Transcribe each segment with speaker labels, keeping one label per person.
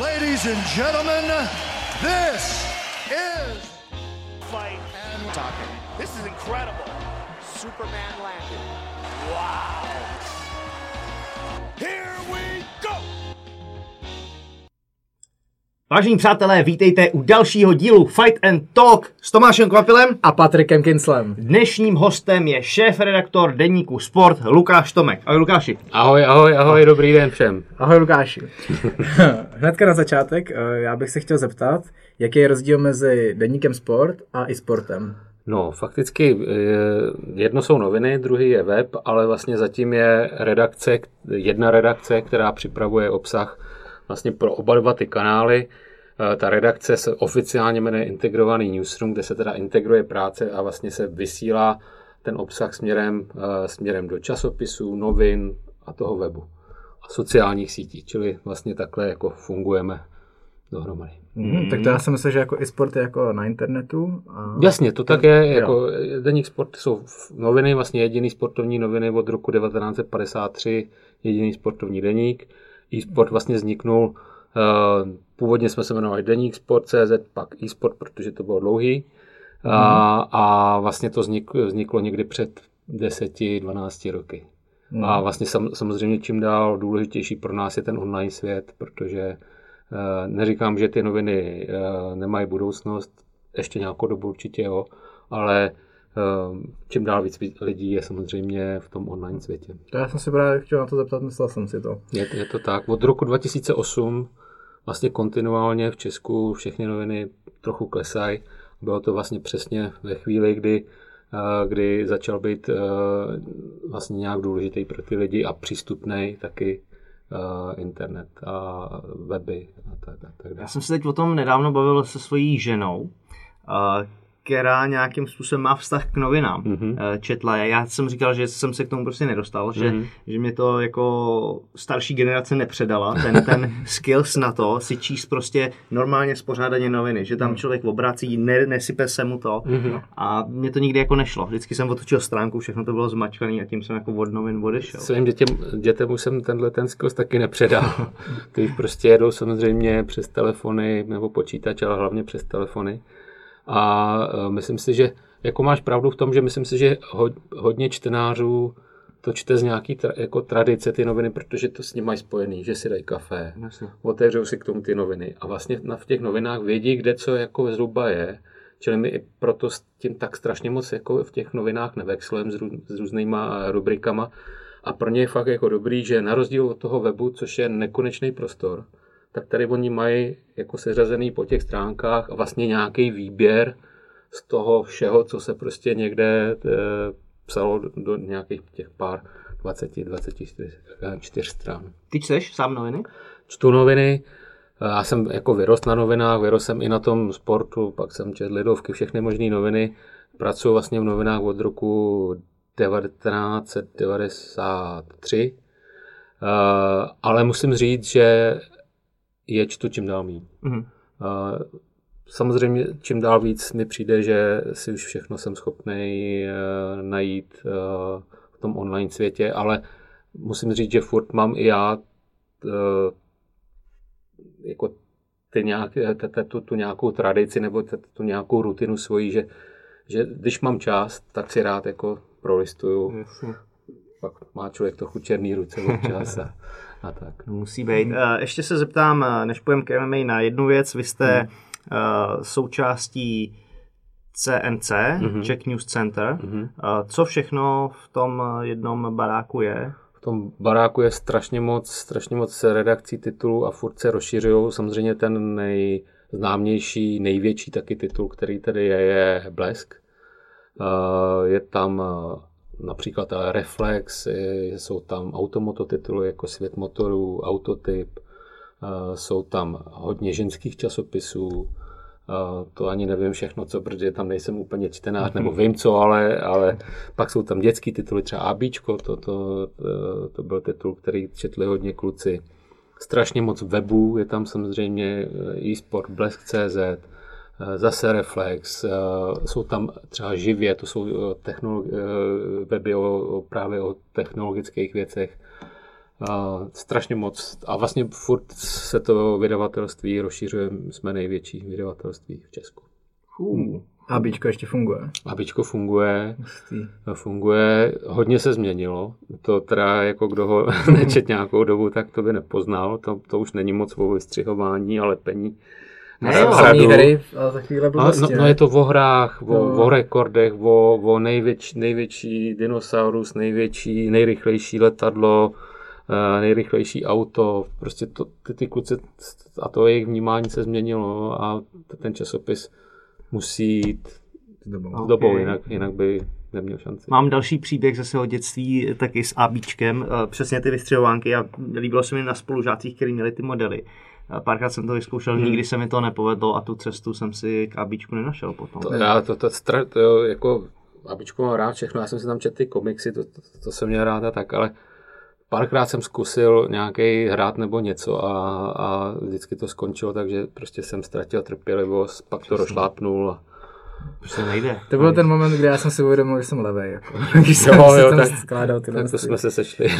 Speaker 1: Ladies and gentlemen, this is
Speaker 2: fight and talking. This is incredible. Superman landed. Wow.
Speaker 3: Vážení přátelé, vítejte u dalšího dílu Fight and Talk s Tomášem Kvapilem.
Speaker 4: a Patrikem Kinslem.
Speaker 3: Dnešním hostem je šéf-redaktor deníku Sport Lukáš Tomek. Ahoj Lukáši.
Speaker 5: Ahoj, ahoj, ahoj, dobrý den všem.
Speaker 4: Ahoj Lukáši. Hnedka na začátek, eh, já bych se chtěl zeptat, jaký je rozdíl mezi deníkem Sport a i sportem?
Speaker 5: No, fakticky eh, jedno jsou noviny, druhý je web, ale vlastně zatím je redakce, jedna redakce, která připravuje obsah vlastně pro oba dva ty kanály. Eh, Ta redakce se oficiálně jmenuje Integrovaný Newsroom, kde se teda integruje práce a vlastně se vysílá ten obsah směrem, eh, směrem do časopisů, novin a toho webu a sociálních sítí, čili vlastně takhle jako fungujeme dohromady.
Speaker 4: Mm. Tak to já si myslím, že jako i sport je jako na internetu. A...
Speaker 5: Jasně, to tak je. Jako Deník Sport jsou noviny, vlastně jediný sportovní noviny od roku 1953, jediný sportovní deník. E-sport vlastně vzniknul, uh, původně jsme se jmenovali Deník Sport.cz, pak e-sport, protože to bylo dlouhý. A, a vlastně to vzniklo, vzniklo někdy před 10-12 roky. A vlastně sam, samozřejmě čím dál důležitější pro nás je ten online svět, protože eh, neříkám, že ty noviny eh, nemají budoucnost, ještě nějakou dobu určitě jo, ale eh, čím dál víc lidí je samozřejmě v tom online světě.
Speaker 4: To já jsem si právě chtěl na to zeptat, myslel jsem si to.
Speaker 5: Je, je to tak. Od roku 2008 vlastně kontinuálně v Česku všechny noviny trochu klesají. Bylo to vlastně přesně ve chvíli, kdy, eh, kdy začal být eh, vlastně nějak důležitý pro ty lidi a přístupný taky eh, internet a weby a tak, a tak
Speaker 3: Já
Speaker 5: dále.
Speaker 3: jsem se teď o tom nedávno bavil se svojí ženou, eh, která nějakým způsobem má vztah k novinám.
Speaker 5: Mhm.
Speaker 3: Eh, Četla je. Já jsem říkal, že jsem se k tomu prostě nedostal, že,
Speaker 5: Mhm.
Speaker 3: že mě to jako starší generace nepředala, ten, ten skills na to si číst prostě normálně spořádaně noviny, že tam člověk obrací, ne, nesype se mu to
Speaker 5: Mhm.
Speaker 3: a mě to nikdy jako nešlo. Vždycky jsem otočil stránku, všechno to bylo zmačkané a tím jsem jako od novin odešel.
Speaker 5: Svým dětem, dětem už jsem tenhle ten skills taky nepředal. Ty prostě jedou samozřejmě přes telefony nebo počítač, ale hlavně přes telefony. A e, myslím si, že jako máš pravdu v tom, že myslím si, že ho, hodně čtenářů to čte z nějaký tra, jako tradice ty noviny, protože to s ním mají spojený, že si dají kafe,
Speaker 3: Jasně.
Speaker 5: otevřou si k tomu ty noviny a vlastně na, v těch novinách vědí, kde co jako zhruba je. Čili my i proto s tím tak strašně moc jako v těch novinách nevexlujeme s, rů, s různýma rubrikama a pro ně je fakt jako dobrý, že na rozdíl od toho webu, což je nekonečný prostor, tak tady oni mají jako seřazený po těch stránkách a vlastně nějaký výběr z toho všeho, co se prostě někde e, psalo do, nějakých těch pár 20, 24 čtyř stran.
Speaker 3: Ty čteš sám noviny?
Speaker 5: Čtu noviny, já jsem jako vyrost na novinách, vyrost jsem i na tom sportu, pak jsem četl Lidovky, všechny možné noviny. Pracuji vlastně v novinách od roku 1993, Eh, ale musím říct, že je čtu čím dál méně.
Speaker 3: Mhm.
Speaker 5: Eh, Samozřejmě čím dál víc mi přijde, že si už všechno jsem schopný najít eh, v tom online světě, ale musím říct, že furt mám i já eh, jako ty nějak, tu, tu nějakou tradici nebo tu nějakou rutinu svoji, že, že když mám čas, tak si rád jako prolistuju. Pak má člověk trochu černý ruce občas a, a tak.
Speaker 3: No, musí být. Eh, Ještě se zeptám, eh, než půjdeme k MMA, na jednu věc. Vy jste
Speaker 5: Hmm.
Speaker 3: eh, součástí CNC,
Speaker 5: Mhm.
Speaker 3: Czech News Center.
Speaker 5: Mhm.
Speaker 3: Eh, Co všechno v tom jednom baráku je?
Speaker 5: V tom baráku je strašně moc, strašně moc redakcí titulů a furt se rozšiřují. Samozřejmě ten nejznámější, největší taky titul, který tady je, je Blesk. Je tam například eh, Reflex, jsou tam automoto tituly jako Svět motorů, Autotyp, eh, jsou tam hodně ženských časopisů, eh, to ani nevím všechno, co, protože tam nejsem úplně čtenář, nebo vím co, ale, ale pak jsou tam dětský tituly, třeba ABčko, to, to, to, to byl titul, který četli hodně kluci. Strašně moc webů, je tam samozřejmě eh, eSport, Blesk.cz, eh, zase Reflex, eh, jsou tam třeba živě, to jsou eh, eh, weby o, právě o technologických věcech. Strašně moc. A vlastně furt se to vydavatelství rozšiřuje. Jsme největší vydavatelství v Česku.
Speaker 4: Uh. A Bičko ještě funguje.
Speaker 5: Abičko funguje,
Speaker 4: Hustý.
Speaker 5: funguje, hodně se změnilo. To teda jako kdo ho nečet nějakou dobu, tak to by nepoznal. To, to už není moc o vystřihování a lepení.
Speaker 4: Ne,
Speaker 5: Hra-
Speaker 4: jo, hry, ale takovýhle
Speaker 5: No,
Speaker 4: blbosti,
Speaker 5: no,
Speaker 4: ne?
Speaker 5: no je to o hrách, o,
Speaker 4: No.
Speaker 5: o rekordech, o, o největší, největší dinosaurus, největší, nejrychlejší letadlo, eh, nejrychlejší auto. Prostě to, ty, ty kluci a to jejich vnímání se změnilo a ten časopis musí jít
Speaker 4: S dobou.
Speaker 5: s dobou, jinak, jinak by neměl šanci.
Speaker 3: Mám další příběh ze svého dětství taky s ABčkem, eh, přesně ty vystřelovánky a líbilo se mi na spolužácích, kteří měli ty modely. Párkrát jsem to vyzkoušel,
Speaker 5: Hmm.
Speaker 3: nikdy se mi to nepovedlo a tu cestu jsem si k ABčku nenašel potom.
Speaker 5: To, já to, to, to, to jo, jako Abičku mám rád všechno, já jsem si tam četl ty komiksy, to, to, to jsem měl rád a tak, ale párkrát jsem zkusil nějaký hrát nebo něco a, a vždycky to skončilo, takže prostě jsem ztratil trpělivost, pak to rozšlápnul a
Speaker 3: Prostě nejde.
Speaker 4: To byl ten moment, kdy já jsem si uvědomil, že jsem levej. Jako. Když jsem
Speaker 5: Jo, jo,
Speaker 4: tam
Speaker 5: tak-
Speaker 4: skládal ty
Speaker 5: tak to jsme se sešli.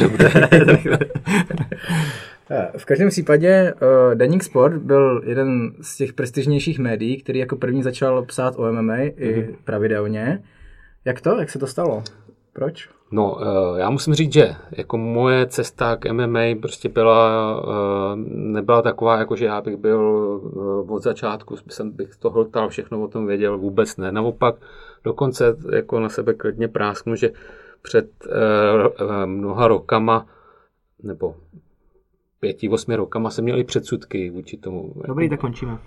Speaker 4: Eh, V každém případě uh, Deník Sport byl jeden z těch prestižnějších médií, který jako první začal psát o MMA i pravidelně. Jak to? Jak se to stalo? Proč?
Speaker 5: No, eh, já musím říct, že jako moje cesta k MMA prostě byla, eh, nebyla taková, jako že já bych byl eh, od začátku, jsem bych to hltal, všechno o tom věděl, vůbec ne. Naopak, dokonce jako na sebe klidně prásknu, že před mnoha rokama, nebo pěti, osmi rokama jsem měl i předsudky vůči tomu.
Speaker 3: Dobrý, tak končíme.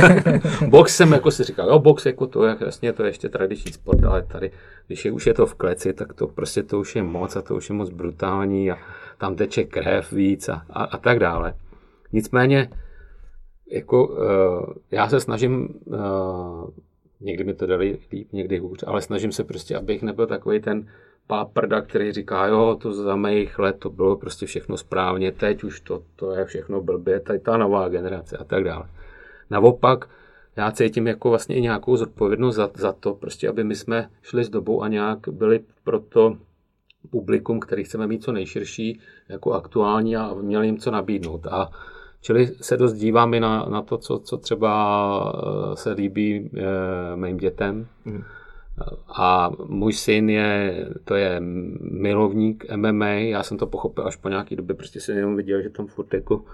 Speaker 5: Box jsem jako si říkal, jo, box jako to je, jasně, to je ještě tradiční sport, ale tady, když je, už je to v kleci, tak to prostě to už je moc a to už je moc brutální a tam teče krev víc a, a, a tak dále. Nicméně, jako uh, já se snažím, uh, někdy mi to dali líp, někdy hůř, ale snažím se prostě, abych nebyl takový ten páprda, který říká, jo, to za mých let to bylo prostě všechno správně, teď už to, to je všechno blbě, tady ta nová generace a tak dále. Naopak, já cítím jako vlastně i nějakou zodpovědnost za, za to, prostě, aby my jsme šli s dobou a nějak byli pro to publikum, který chceme mít co nejširší, jako aktuální a měli jim co nabídnout. A čili se dost dívám i na, na to, co, co třeba eh, se líbí e, mým dětem. A můj syn je, to je milovník MMA, já jsem to pochopil až po nějaký době, prostě jsem jenom viděl, že tam furt jako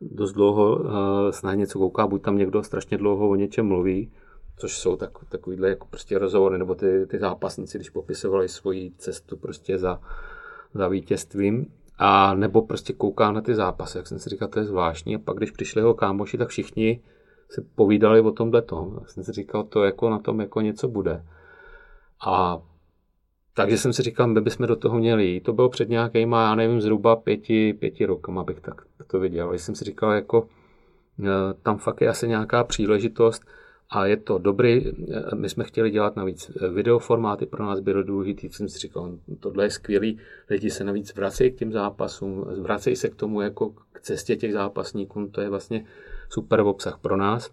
Speaker 5: dost dlouho uh, snad něco kouká, buď tam někdo strašně dlouho o něčem mluví, což jsou tak, takovýhle jako prostě rozhovory, nebo ty, ty zápasníci, když popisovali svoji cestu prostě za, za vítězstvím, a nebo prostě kouká na ty zápasy, jak jsem si říkal, to je zvláštní. A pak, když přišli jeho kámoši, tak všichni se povídali o tomhle tom. Já jsem si říkal, to jako na tom jako něco bude. A takže jsem si říkal, my bychom do toho měli jít. To bylo před nějakýma, já nevím, zhruba pěti, pěti rokama bych tak to viděl. Když jsem si říkal, jako eh, tam fakt je asi nějaká příležitost a je to dobrý. Eh, My jsme chtěli dělat navíc videoformáty, pro nás bylo důležitý, jsem si říkal, tohle je skvělý, lidi se navíc vracejí k těm zápasům, vracejí se k tomu jako k cestě těch zápasníků, to je vlastně super obsah pro nás.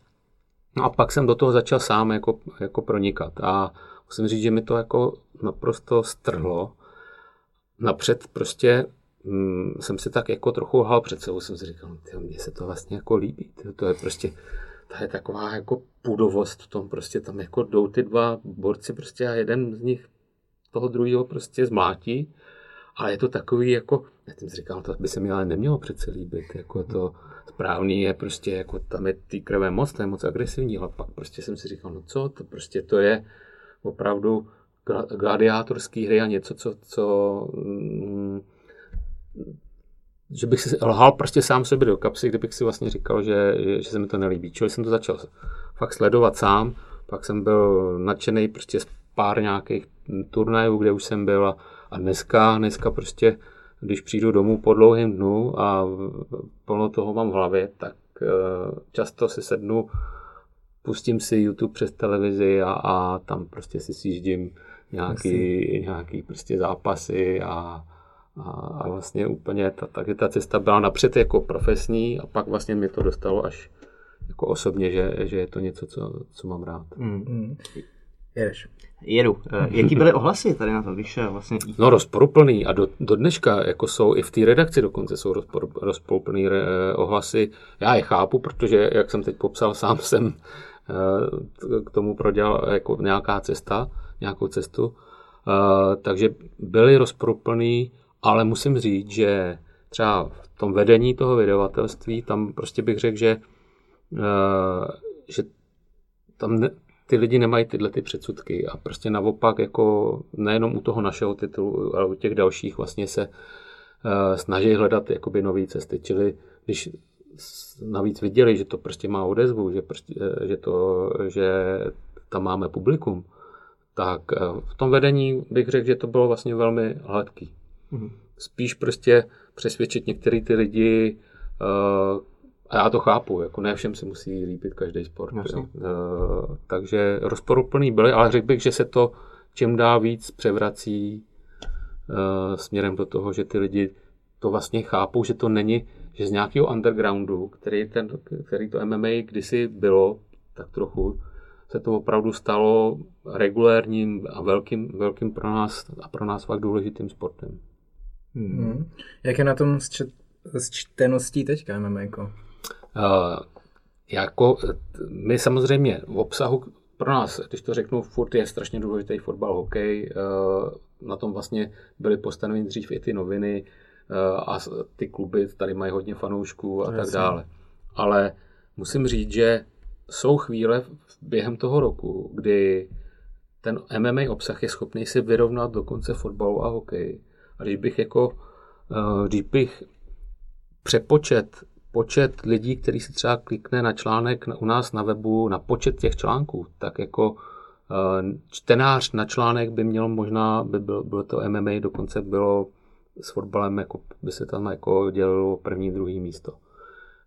Speaker 5: No a pak jsem do toho začal sám jako, jako pronikat a musím říct, že mi to jako naprosto strhlo. Napřed prostě hm, jsem si tak jako trochu lhal před sebou, jsem si říkal, tyjo, mně se to vlastně jako líbí, tyjo, to je prostě, to je taková jako půdovost v tom, prostě tam jako jdou ty dva borci prostě a jeden z nich toho druhého prostě zmlátí, ale je to takový jako, já jsem si říkal, to by se mi ale nemělo přece líbit, jako to správný je prostě, jako tam je ty krve moc, to je moc agresivní, ale pak prostě jsem si říkal, no co, to prostě to je opravdu gla- gladiátorský hry a něco, co, co mm, že bych si lhal prostě sám sobě do kapsy, kdybych si vlastně říkal, že, že se mi to nelíbí. Čili jsem to začal fakt sledovat sám, pak jsem byl nadšený prostě z pár nějakých turnajů, kde už jsem byl a, a dneska, dneska prostě, když přijdu domů po dlouhém dnu a plno toho mám v hlavě, tak uh, často si sednu, pustím si YouTube přes televizi a, a tam prostě si sjíždím nějaký, nějaký prostě zápasy a, a, a vlastně úplně ta, takže ta cesta byla napřed jako profesní a pak vlastně mě to dostalo až jako osobně, že, že je to něco, co, co mám rád.
Speaker 3: Mm.
Speaker 4: Mm. Jedeš.
Speaker 3: Jedu. Eh, Jaký byly ohlasy tady na to, když eh, vlastně...
Speaker 5: No rozporuplný a do, do dneška jako jsou i v té redakci dokonce jsou rozpor, rozporuplný re, ohlasy. Já je chápu, protože jak jsem teď popsal, sám jsem eh, k tomu prodělal jako nějaká cesta, nějakou cestu. Eh, takže byly rozporuplný, ale musím říct, že třeba v tom vedení toho vydavatelství, tam prostě bych řekl, že, eh, že tam ne, ty lidi nemají tyhle ty předsudky a prostě naopak jako nejenom u toho našeho titulu, ale u těch dalších vlastně se snaží hledat jakoby nové cesty, čili když navíc viděli, že to prostě má odezvu, že, prostě, že, to, že tam máme publikum, tak v tom vedení bych řekl, že to bylo vlastně velmi hladký. Mm-hmm. Spíš prostě přesvědčit některé ty lidi, uh, a já to chápu, jako ne všem se musí líbit každý sport. Jo. Uh, takže rozporuplný byly, ale řekl bych, že se to čím dál víc převrací uh, směrem do toho, že ty lidi to vlastně chápou, že to není, že z nějakého undergroundu, který, ten, který to MMA kdysi bylo, tak trochu, se to opravdu stalo regulérním a velkým, velkým pro nás a pro nás fakt důležitým sportem.
Speaker 4: Hmm. Jak je na tom s, čet, s čteností teďka MMA?
Speaker 5: Uh, jako my samozřejmě v obsahu pro nás, když to řeknu, furt je strašně důležitý fotbal, hokej. Uh, na tom vlastně byly postaveny dřív i ty noviny uh, a ty kluby tady mají hodně fanoušků a no, tak dále. Ale musím říct, že jsou chvíle během toho roku, kdy ten MMA obsah je schopný si vyrovnat dokonce fotbalu a hokej. A když bych jako, když bych přepočet počet lidí, který si třeba klikne na článek u nás na webu, na počet těch článků, tak jako eh, čtenář na článek by měl možná, by byl, bylo to MMA, dokonce bylo s fotbalem, jako by se tam jako dělalo první, druhý místo.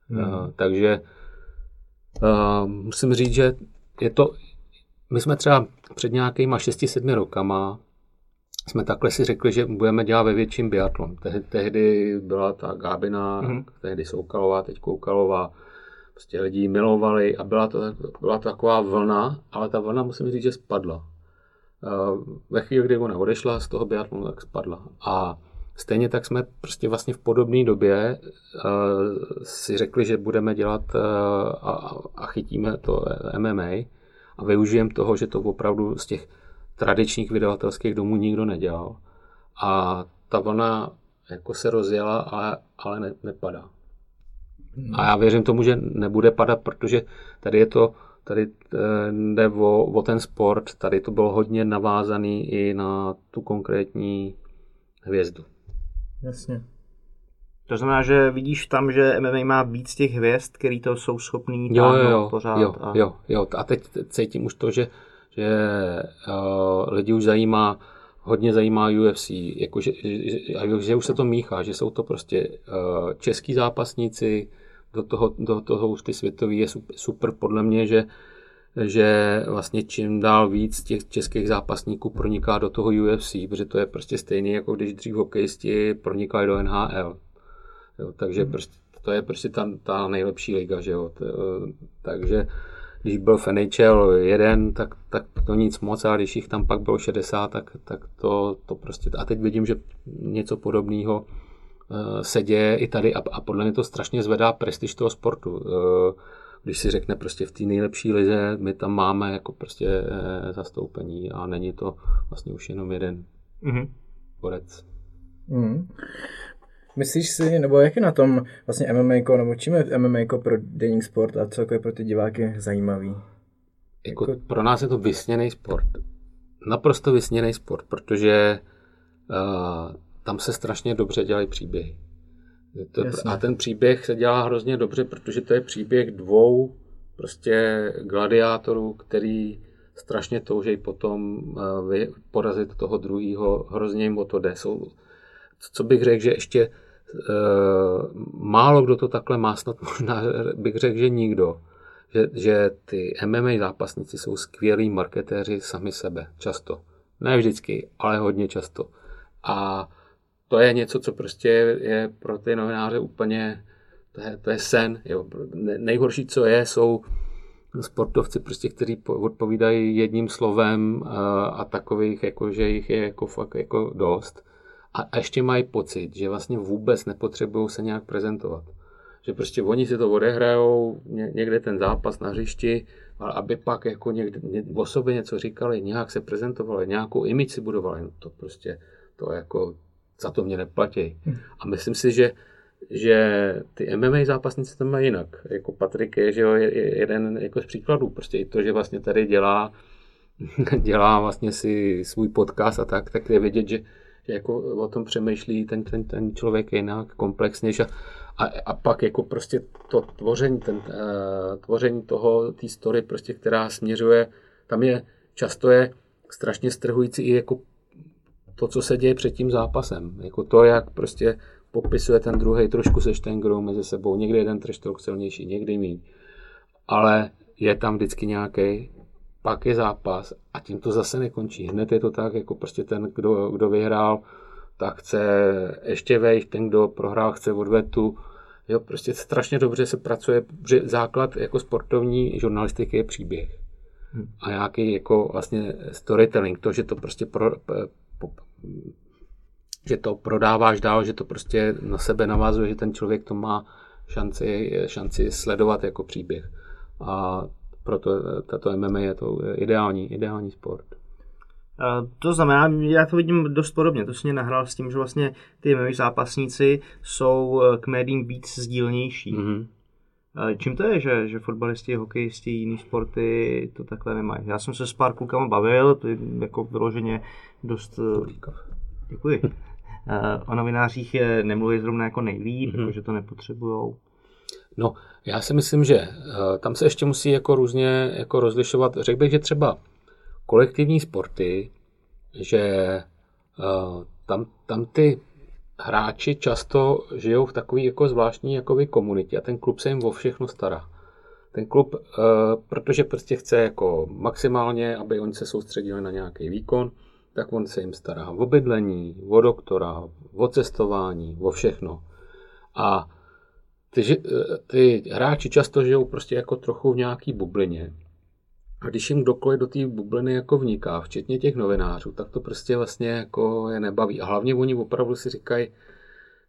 Speaker 5: Hmm. Uh, takže uh, musím říct, že je to, my jsme třeba před nějakýma 6-7 rokama jsme takhle si řekli, že budeme dělat ve větším biatlon. Tehdy, tehdy byla ta Gábina, mm-hmm. tehdy Soukalová, teď Koukalová. Prostě lidi milovali a byla to, byla to taková vlna, ale ta vlna musím říct, že spadla. Ve chvíli, kdy ona odešla z toho biatlonu, tak spadla. A stejně tak jsme prostě vlastně v podobné době si řekli, že budeme dělat a, a chytíme to MMA a využijeme toho, že to opravdu z těch tradičních vydavatelských domů nikdo nedělal. A ta vlna jako se rozjela, ale, ale ne, nepadá. A já věřím tomu, že nebude padat, protože tady je to, tady eh, jde o, o ten sport, tady to bylo hodně navázaný i na tu konkrétní hvězdu.
Speaker 4: Jasně.
Speaker 3: To znamená, že vidíš tam, že MMA má víc těch hvězd, který to jsou schopný
Speaker 5: jo, jo, jo, pořád. Jo, a... jo, jo. A teď cítím už to, že že uh, lidi už zajímá, hodně zajímá UFC, jako že, že, že už se to míchá, že jsou to prostě uh, český zápasníci, do toho, do toho už ty světový je super, super podle mě, že že vlastně čím dál víc těch českých zápasníků proniká do toho UFC, protože to je prostě stejný, jako když dřív hokejisti pronikali do NHL. Jo, takže hmm. prostě, to je prostě ta, ta nejlepší liga, že jo. Takže když byl v NHL jeden, tak, tak to nic moc, a když jich tam pak bylo 60, tak, tak to, to prostě, a teď vidím, že něco podobného uh, se děje i tady a, a podle mě to strašně zvedá prestiž toho sportu. Když si řekne prostě v té nejlepší lize, my tam máme jako prostě uh, zastoupení a není to vlastně už jenom jeden mm-hmm. borec.
Speaker 4: Mm. Myslíš si, nebo jak je na tom vlastně MMA, nebo čím je MMA pro denní sport a celkově pro ty diváky zajímavý?
Speaker 5: Jako, jako... Pro nás je to vysněný sport. Naprosto vysněný sport, protože uh, tam se strašně dobře dělají příběhy. To, a ten příběh se dělá hrozně dobře, protože to je příběh dvou prostě gladiátorů, který strašně toužejí potom uh, porazit toho druhého, hrozně jim o to jde. Jsou, co bych řekl, že ještě Eh, málo kdo to takhle má, snad možná bych řekl, že nikdo. Že, že ty MMA zápasníci jsou skvělí marketéři sami sebe, často. Ne vždycky, ale hodně často. A to je něco, co prostě je pro ty novináře úplně, to je, to je sen. Jo. Nejhorší, co je, jsou sportovci, prostě, kteří odpovídají jedním slovem a, a takových, jako, že jich je jako fakt jako dost. A, a ještě mají pocit, že vlastně vůbec nepotřebují se nějak prezentovat. Že prostě oni si to odehrajou, někde ten zápas na hřišti, ale aby pak jako někde, ně, o sobě něco říkali, nějak se prezentovali, nějakou imici budovali, no to prostě, to jako, za to mě neplatí. A myslím si, že že ty MMA zápasníci to mají jinak. Jako Patrik je, že jo, je jeden jako z příkladů. Prostě i to, že vlastně tady dělá, dělá vlastně si svůj podcast a tak, tak je vidět, že, že jako o tom přemýšlí ten, ten, ten člověk jinak, komplexnější. A, a pak jako prostě to tvoření, ten, uh, tvoření toho, té story, prostě, která směřuje, tam je, často je strašně strhující i jako to, co se děje před tím zápasem. Jako to, jak prostě popisuje ten druhý trošku se štengrou mezi sebou. Někdy je ten talk silnější, někdy méně. Ale je tam vždycky nějaký, pak je zápas a tím to zase nekončí. Hned je to tak, jako prostě ten, kdo, kdo vyhrál, tak chce ještě vejít, ten, kdo prohrál, chce odvetu. Jo, prostě strašně dobře se pracuje, že základ jako sportovní žurnalistiky je příběh. Hmm. A nějaký jako vlastně storytelling, to, že to prostě pro, že to prodáváš dál, že to prostě na sebe navazuje, že ten člověk to má šanci, šanci sledovat jako příběh. A proto tato MMA je to ideální, ideální sport.
Speaker 3: To znamená, já to vidím dost podobně, to mě nahrál s tím, že vlastně ty MMA zápasníci jsou k médiím víc sdílnější. Mm-hmm. Čím to je, že, že fotbalisti, hokejisti, jiný sporty to takhle nemají? Já jsem se s pár klukama bavil, jako vyloženě dost... Děkuji. o novinářích je, nemluví zrovna jako nejlíp, mm-hmm. že to nepotřebujou.
Speaker 5: No, já si myslím, že uh, tam se ještě musí jako různě jako rozlišovat. Řekl bych, že třeba kolektivní sporty, že tam, tam ty hráči často žijou v takové jako zvláštní jakoby komunitě a ten klub se jim o všechno stará. Ten klub, uh, protože prostě chce jako maximálně, aby oni se soustředili na nějaký výkon, tak on se jim stará o bydlení, o doktora, o cestování, o všechno. A ty, ty hráči často žijou prostě jako trochu v nějaký bublině. A když jim kdokoliv do té bubliny jako vniká, včetně těch novinářů, tak to prostě vlastně jako je nebaví. A hlavně oni opravdu si říkají,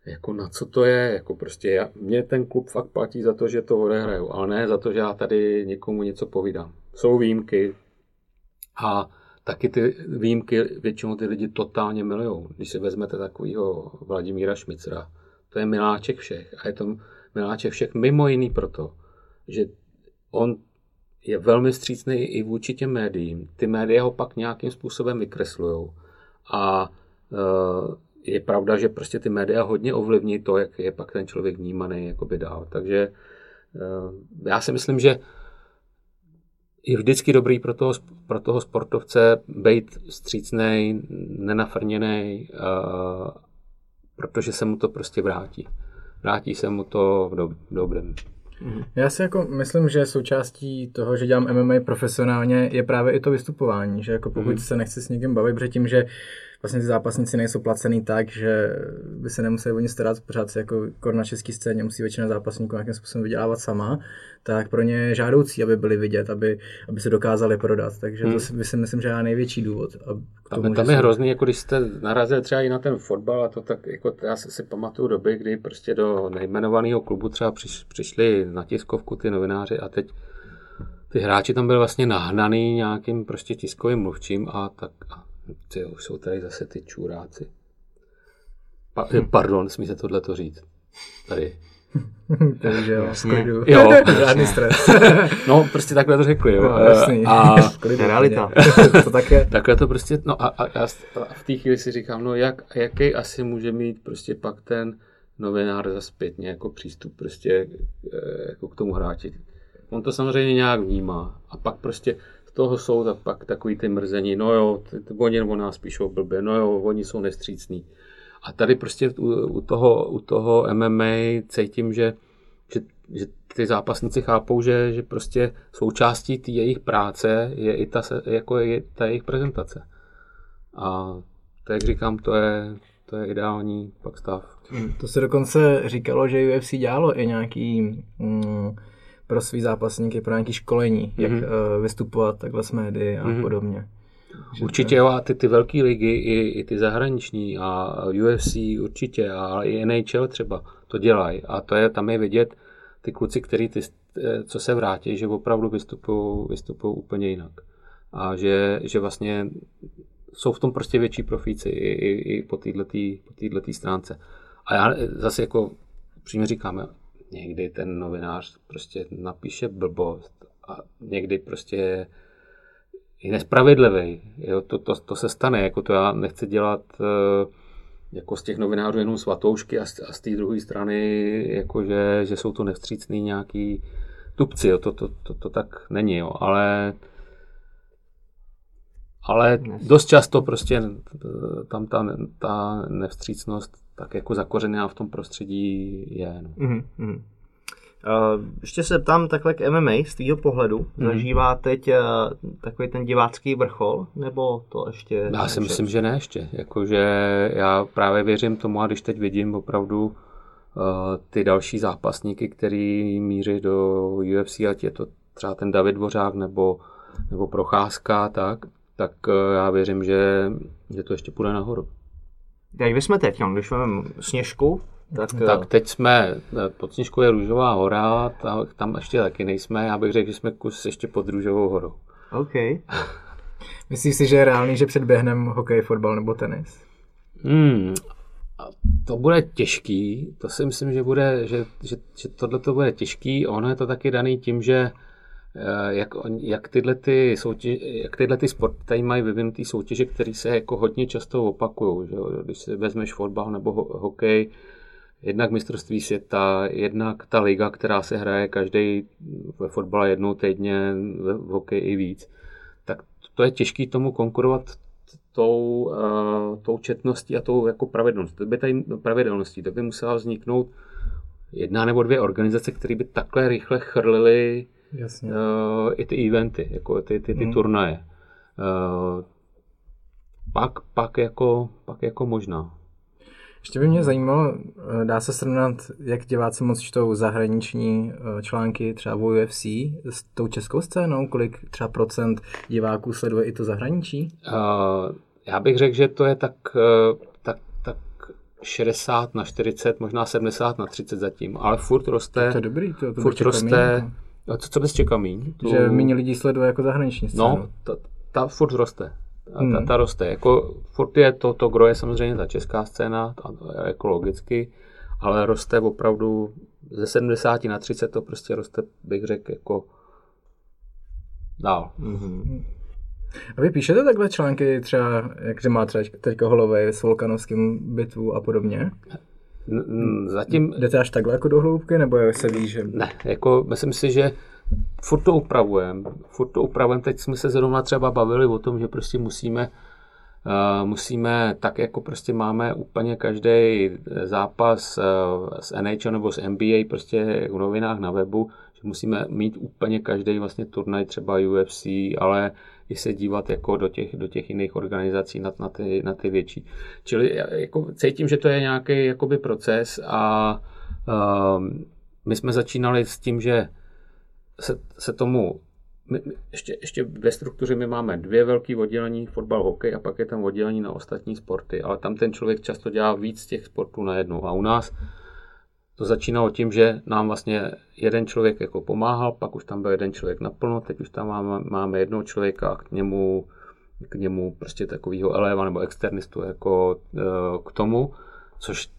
Speaker 5: jako na co to je, jako prostě já, mě ten klub fakt platí za to, že to odehraju, ale ne za to, že já tady někomu něco povídám. Jsou výjimky a taky ty výjimky většinou ty lidi totálně milují. Když si vezmete takového Vladimíra Šmicera, to je miláček všech. A je to miláček všech mimo jiný proto, že on je velmi střícný i vůči těm médiím. Ty média ho pak nějakým způsobem vykreslují. A e, je pravda, že prostě ty média hodně ovlivní to, jak je pak ten člověk vnímaný jakoby dál. Takže e, já si myslím, že je vždycky dobrý pro toho, pro toho sportovce být střícný, nenafrněný, uh, protože se mu to prostě vrátí. Vrátí se mu to v, do, v dobrém.
Speaker 4: Já si jako myslím, že součástí toho, že dělám MMA profesionálně, je právě i to vystupování, že jako pokud mm. se nechci s někým bavit, protože tím, že vlastně ty zápasníci nejsou placený tak, že by se nemuseli o ně starat, pořád se jako na české scéně musí většina zápasníků nějakým způsobem vydělávat sama, tak pro ně je žádoucí, aby byli vidět, aby, aby se dokázali prodat. Takže hmm. to si, si myslím, že je největší důvod. A
Speaker 5: k tomu, tam, tam je hrozný, jako když jste narazili třeba i na ten fotbal, a to tak, jako já si, si pamatuju doby, kdy prostě do nejmenovaného klubu třeba přiš, přišli na tiskovku ty novináři a teď ty hráči tam byli vlastně nahnaný nějakým prostě tiskovým mluvčím a tak a ty už jsou tady zase ty čůráci. Pa, hm. Pardon, smí se tohle to říct. Tady.
Speaker 4: Takže jo, sklidu.
Speaker 5: Jo.
Speaker 4: Žádný stres.
Speaker 5: no, prostě takhle to řekli, jo.
Speaker 4: No, jasný.
Speaker 5: A
Speaker 3: to je realita.
Speaker 4: to tak je.
Speaker 5: Takhle to prostě, no a, a, a v té chvíli si říkám, no jak, jaký asi může mít prostě pak ten novinár za zpětně jako přístup prostě eh, jako k tomu hráči. On to samozřejmě nějak vnímá a pak prostě toho jsou tak pak takový ty mrzení, no jo, ty, ty, oni o nás píšou blbě, no jo, oni jsou nestřícní. A tady prostě u, u, toho, u toho MMA cítím, že, že, že ty zápasníci chápou, že, že prostě součástí té jejich práce je i ta, jako je ta jejich prezentace. A to, jak říkám, to je, to je ideální pak stav.
Speaker 4: To se dokonce říkalo, že UFC dělalo i nějaký mm, pro svý zápasníky, pro nějaké školení, jak
Speaker 5: Mhm.
Speaker 4: uh, vystupovat takhle s médií a
Speaker 5: Mhm.
Speaker 4: podobně. Že
Speaker 5: Určitě jo, a ty, ty velké ligy, i, i ty zahraniční a UFC určitě, ale i NHL třeba to dělají. A to je, tam je vidět ty kluci, který ty, eh, co se vrátí, že opravdu vystupují vystupují úplně jinak. A že, že vlastně jsou v tom prostě větší profíci i, i, i po této po stránce. A já zase jako přímě říkám, někdy ten novinář prostě napíše blbost a někdy prostě je nespravedlivý. Jo, to, to, to, se stane, jako to já nechci dělat uh, jako z těch novinářů jenom svatoušky a z, a z té druhé strany, jako že, že jsou to nevstřícný nějaký tupci, jo, to, to, to, to tak není, jo, ale ale dost často prostě tam ta, ta nevstřícnost tak jako zakořená v tom prostředí je. No.
Speaker 3: Mm-hmm. Uh, ještě se ptám takhle k MMA z tvýho pohledu. Mm. Zažívá teď uh, takový ten divácký vrchol, nebo to ještě...
Speaker 5: Já si myslím, že ne ještě. Jakože já právě věřím tomu a když teď vidím opravdu uh, ty další zápasníky, který míří do UFC, ať je to třeba ten David Dvořák nebo, nebo Procházka, tak, tak uh, já věřím, že, že to ještě půjde nahoru.
Speaker 3: Jak jsme teď, když máme Sněžku, tak,
Speaker 5: tak teď jsme, pod Sněžkou je Růžová hora, tam, tam ještě taky nejsme, já bych řekl, že jsme kus ještě pod Růžovou horou.
Speaker 3: OK.
Speaker 4: Myslíš si, že je reálný, že předběhneme hokej, fotbal nebo tenis?
Speaker 5: Hmm, to bude těžký, to si myslím, že, bude, že, že, že tohle to bude těžký, ono je to taky daný tím, že jak, jak, tyhle ty soutěž, jak tyhle ty sporty tady mají vyvinutý soutěže, které se jako hodně často opakují. Když si vezmeš fotbal nebo ho, hokej, jednak mistrovství světa, jednak ta liga, která se hraje každý ve fotbale jednou týdně, v hokeji i víc, tak to je těžké tomu konkurovat tou, uh, tou četností a tou jako pravidelností. To by tady pravidelností, tak by musela vzniknout jedna nebo dvě organizace, které by takhle rychle chrlily
Speaker 4: Jasně.
Speaker 5: Uh, i ty eventy, jako ty, ty, ty hmm. turnaje. Uh, pak, pak, jako, pak jako možná.
Speaker 4: Ještě by mě zajímalo, dá se srovnat, jak diváci moc čtou zahraniční články třeba v UFC s tou českou scénou? Kolik třeba procent diváků sleduje i to zahraničí?
Speaker 5: Uh, já bych řekl, že to je tak, tak, tak 60 na 40, možná 70 na 30 zatím, ale furt roste.
Speaker 4: To je dobrý, to, to
Speaker 5: furt roste. A co, co bys čekal míň?
Speaker 4: Tu... Že méně lidí sleduje jako zahraniční scénu.
Speaker 5: No, ta, ta furt roste. Ta, ta, ta roste. Jako furt je to, to gro je samozřejmě ta česká scéna, ekologicky, ale roste opravdu ze 70 na 30 to prostě roste, bych řekl, jako dál. Mm-hmm.
Speaker 4: A vy píšete takhle články třeba, jak má třeba teďka Holovej s Volkanovským bitvu a podobně?
Speaker 5: Zatím...
Speaker 4: Jdete až takhle jako do hloubky, nebo se ví, že...
Speaker 5: Ne, jako myslím si, že furt to upravujeme, furt to upravujeme, teď jsme se zrovna třeba bavili o tom, že prostě musíme Uh, musíme, tak jako prostě máme úplně každý zápas uh, s NHL nebo s NBA prostě v novinách na webu, že musíme mít úplně každý vlastně turnaj třeba UFC, ale i se dívat jako do těch, do těch jiných organizací na, na, ty, na ty větší. Čili jako cítím, že to je nějaký jakoby proces a uh, my jsme začínali s tím, že se, se tomu my, ještě, ještě ve struktuře my máme dvě velké oddělení, fotbal, hokej a pak je tam oddělení na ostatní sporty, ale tam ten člověk často dělá víc těch sportů najednou a u nás to začínalo tím, že nám vlastně jeden člověk jako pomáhal, pak už tam byl jeden člověk naplno, teď už tam máme, máme jednoho člověka a k němu, k němu prostě takového eleva nebo externistu jako k tomu, což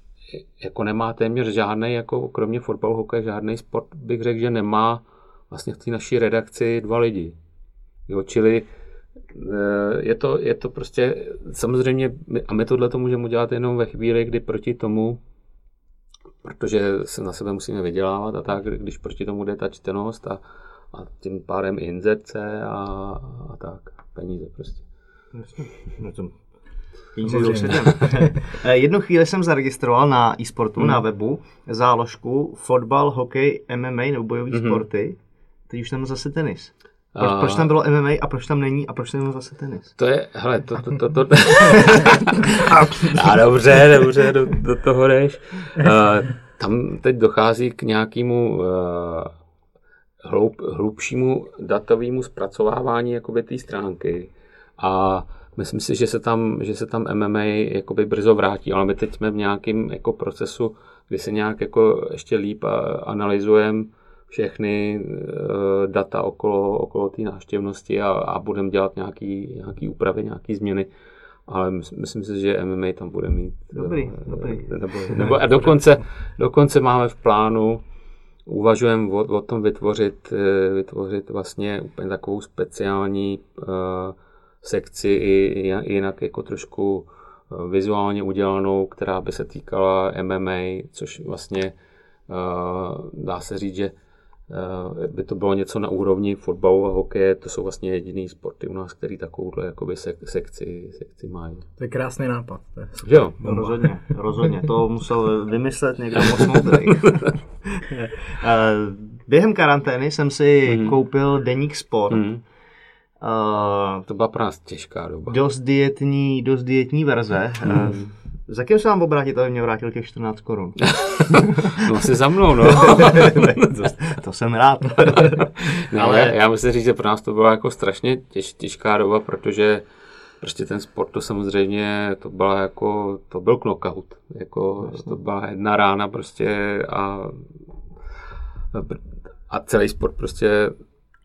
Speaker 5: jako nemá téměř žádný, jako kromě fotbalu, hokej, žádný sport bych řekl, že nemá vlastně v té naší redakci dva lidi. Jo, čili je to, je to prostě samozřejmě, a my tohle to můžeme udělat jenom ve chvíli, kdy proti tomu, protože se na sebe musíme vydělávat a tak, když proti tomu jde ta čtenost a, a tím pádem i inzerce a, a tak, peníze prostě.
Speaker 3: No to peníze Jednu chvíli jsem zaregistroval na e-sportu, mm. na webu, záložku fotbal, hokej, MMA nebo bojové mm-hmm. sporty. Teď už tam zase tenis. Proč, a... proč tam bylo MMA a proč tam není a proč tam zase tenis?
Speaker 5: To je, hele, to, to, to, to... a dobře, dobře, do, do toho jdeš. Uh, tam teď dochází k nějakému uh, hloub, hlubšímu datovému zpracovávání jakoby té stránky a myslím si, že se tam, že se tam MMA jakoby brzo vrátí, ale my teď jsme v nějakém jako procesu, kdy se nějak jako ještě líp analyzujeme všechny uh, data okolo, okolo té návštěvnosti a, a budeme dělat nějaký, nějaký úpravy, nějaké změny. Ale myslím si, že MMA tam bude mít.
Speaker 3: Dobrý, uh, dobrý.
Speaker 5: Nebo, nebo, a dokonce, dokonce máme v plánu, uvažujeme o, o tom vytvořit, uh, vytvořit vlastně úplně takovou speciální uh, sekci i jinak jako trošku vizuálně udělanou, která by se týkala MMA, což vlastně dá se říct, že Eh, by to bylo něco na úrovni fotbalu a hokeje, to jsou vlastně jediný sporty u nás, který takovouhle jakoby sek- sekci, sekci mají.
Speaker 4: To je krásný nápad. To je
Speaker 5: super. Jo.
Speaker 3: No, rozhodně, rozhodně. To musel vymyslet někdo moc moudrý. Eh, během karantény jsem si mm. koupil deník sport. Mm.
Speaker 5: Uh, to byla pro nás těžká doba.
Speaker 3: Dost dietní, dost dietní verze. Mm. Uh, za kým se vám obrátit, aby mě vrátil těch 14 korun?
Speaker 5: no asi za mnou, no.
Speaker 3: to, to jsem rád.
Speaker 5: no, Ale... já, musím říct, že pro nás to byla jako strašně těž, těžká doba, protože prostě ten sport to samozřejmě, to byla jako, to byl knockout. Jako, to byla jedna rána prostě a, a celý sport prostě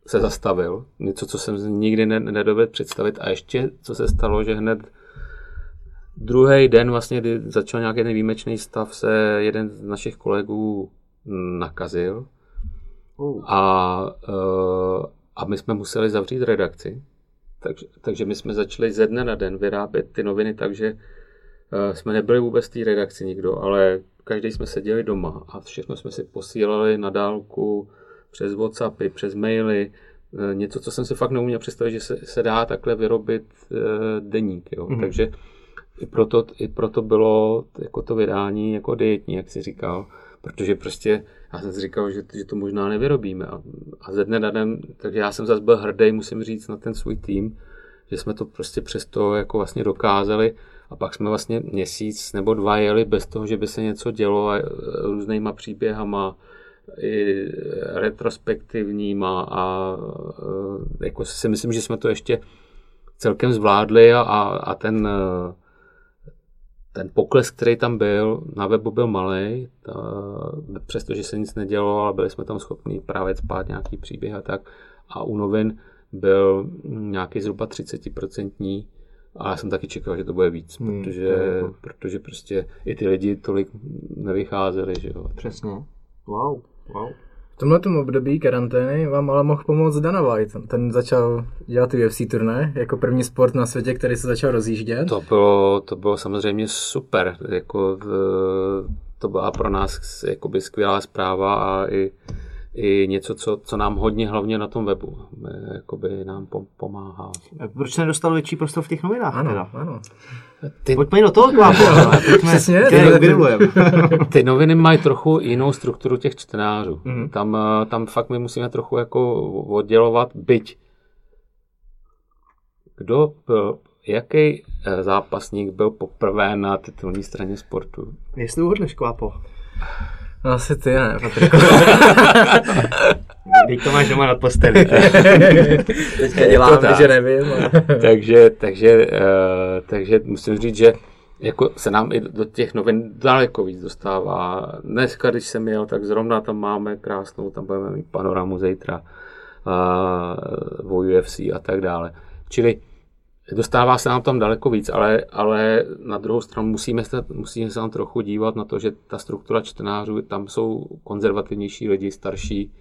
Speaker 5: se zastavil. Něco, co jsem nikdy nedovedl představit. A ještě, co se stalo, že hned Druhý den, vlastně, kdy začal nějaký ten výjimečný stav, se jeden z našich kolegů nakazil. Uh. A, uh, a my jsme museli zavřít redakci. Takže, takže my jsme začali ze dne na den vyrábět ty noviny tak, že uh, jsme nebyli vůbec v té redakci nikdo, ale každý jsme seděli doma a všechno jsme si posílali na dálku přes Whatsappy, přes maily, něco, co jsem si fakt neuměl představit, že se, se dá takhle vyrobit uh, deník. Jo. Mm-hmm. Takže i proto, i proto bylo jako to vydání jako dietní, jak si říkal, protože prostě já jsem si říkal, že, že to možná nevyrobíme. A, a ze dne na den, takže já jsem zase byl hrdý, musím říct, na ten svůj tým, že jsme to prostě přesto jako vlastně dokázali. A pak jsme vlastně měsíc nebo dva jeli bez toho, že by se něco dělo a e, různýma příběhama, i retrospektivníma a e, jako si myslím, že jsme to ještě celkem zvládli a, a ten ten pokles, který tam byl, na webu byl malý, přestože se nic nedělo, ale byli jsme tam schopni právě spát nějaký příběh a tak. A u novin byl nějaký zhruba 30% a já jsem taky čekal, že to bude víc, hmm, protože, jako... protože prostě i ty lidi tolik nevycházeli, že jo.
Speaker 3: Přesně. Wow, wow.
Speaker 4: V tomhle období karantény vám ale mohl pomoct Dana White. Ten začal dělat UFC turné jako první sport na světě, který se začal rozjíždět.
Speaker 5: To bylo, to bylo samozřejmě super. Jako, to byla pro nás skvělá zpráva a i i něco, co, co nám hodně hlavně na tom webu jakoby nám pomáhá.
Speaker 3: Proč se nedostal větší prostor v těch novinách?
Speaker 4: Ano, teda? ano.
Speaker 3: Ty... Pojďme do toho, Kvápo.
Speaker 4: Přesně.
Speaker 3: Ty,
Speaker 5: ty noviny mají trochu jinou strukturu těch čtenářů. Mm. Tam, tam fakt my musíme trochu jako oddělovat, byť kdo byl, jaký eh, zápasník byl poprvé na titulní straně sportu?
Speaker 3: Jestli uhodneš, Kvápo.
Speaker 4: No asi ty ne, Patriku.
Speaker 3: Teď to máš doma nad posteli.
Speaker 4: Teďka dělám, to že nevím.
Speaker 5: takže, takže, uh, takže musím říct, že jako se nám i do těch novin daleko víc dostává. Dneska, když jsem jel, tak zrovna tam máme krásnou, tam budeme mít panoramu zítra uh, o UFC a tak dále. Čili Dostává se nám tam daleko víc, ale, ale na druhou stranu musíme se, musíme se tam trochu dívat na to, že ta struktura čtenářů, tam jsou konzervativnější lidi, starší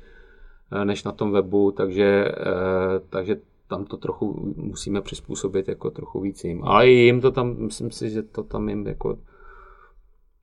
Speaker 5: eh, než na tom webu, takže, eh, takže tam to trochu musíme přizpůsobit jako trochu víc jim. Ale jim to tam, myslím si, že to tam jim jako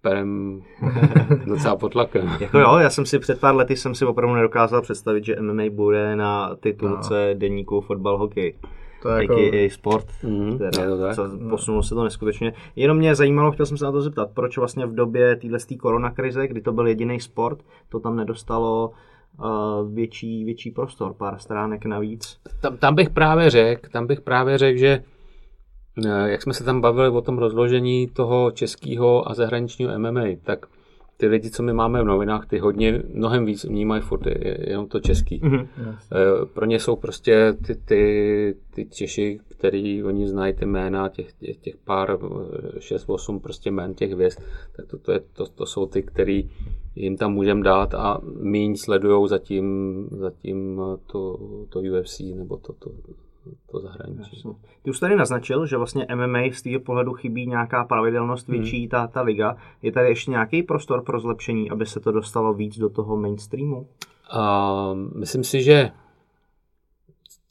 Speaker 5: perem docela pod tlakem.
Speaker 3: jako jo, já jsem si před pár lety jsem si opravdu nedokázal představit, že MMA bude na titulce no. denníku fotbal hokej. To je jako... i sport, mm, teda, je to tak. Co, posunulo se to neskutečně. Jenom mě zajímalo, chtěl jsem se na to zeptat, proč vlastně v době téhle koronakrize, kdy to byl jediný sport, to tam nedostalo uh, větší, větší prostor, pár stránek navíc.
Speaker 5: Tam, tam bych právě řekl, tam bych právě řekl, že eh, jak jsme se tam bavili o tom rozložení toho českého a zahraničního MMA, tak ty lidi, co my máme v novinách, ty hodně, mnohem víc vnímají furt jenom to český. Mm-hmm. Pro ně jsou prostě ty, ty, ty Češi, který oni znají ty jména, těch, těch, těch pár, 6-8 prostě jmén těch hvězd, tak to, to, je, to, to jsou ty, který jim tam můžeme dát a míň sledujou zatím, zatím to, to UFC nebo to, to, to zahraničí. Jasně.
Speaker 3: Ty už tady naznačil, že vlastně MMA z toho pohledu chybí nějaká pravidelnost hmm. větší, hmm. ta, ta liga. Je tady ještě nějaký prostor pro zlepšení, aby se to dostalo víc do toho mainstreamu?
Speaker 5: Uh, myslím si, že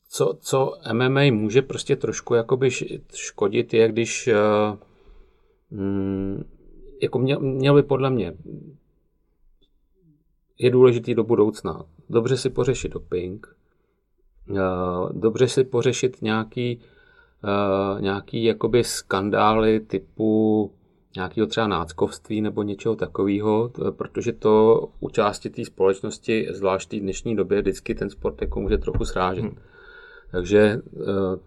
Speaker 5: co, co MMA může prostě trošku jakoby škodit, je když uh, mm, jako měl, měl by podle mě je důležitý do budoucna dobře si pořešit doping, dobře si pořešit nějaký, nějaký jakoby skandály typu nějakého třeba náckovství nebo něčeho takového, protože to u části té společnosti, zvlášť v dnešní době, vždycky ten sport jako může trochu srážet. Hmm. Takže e,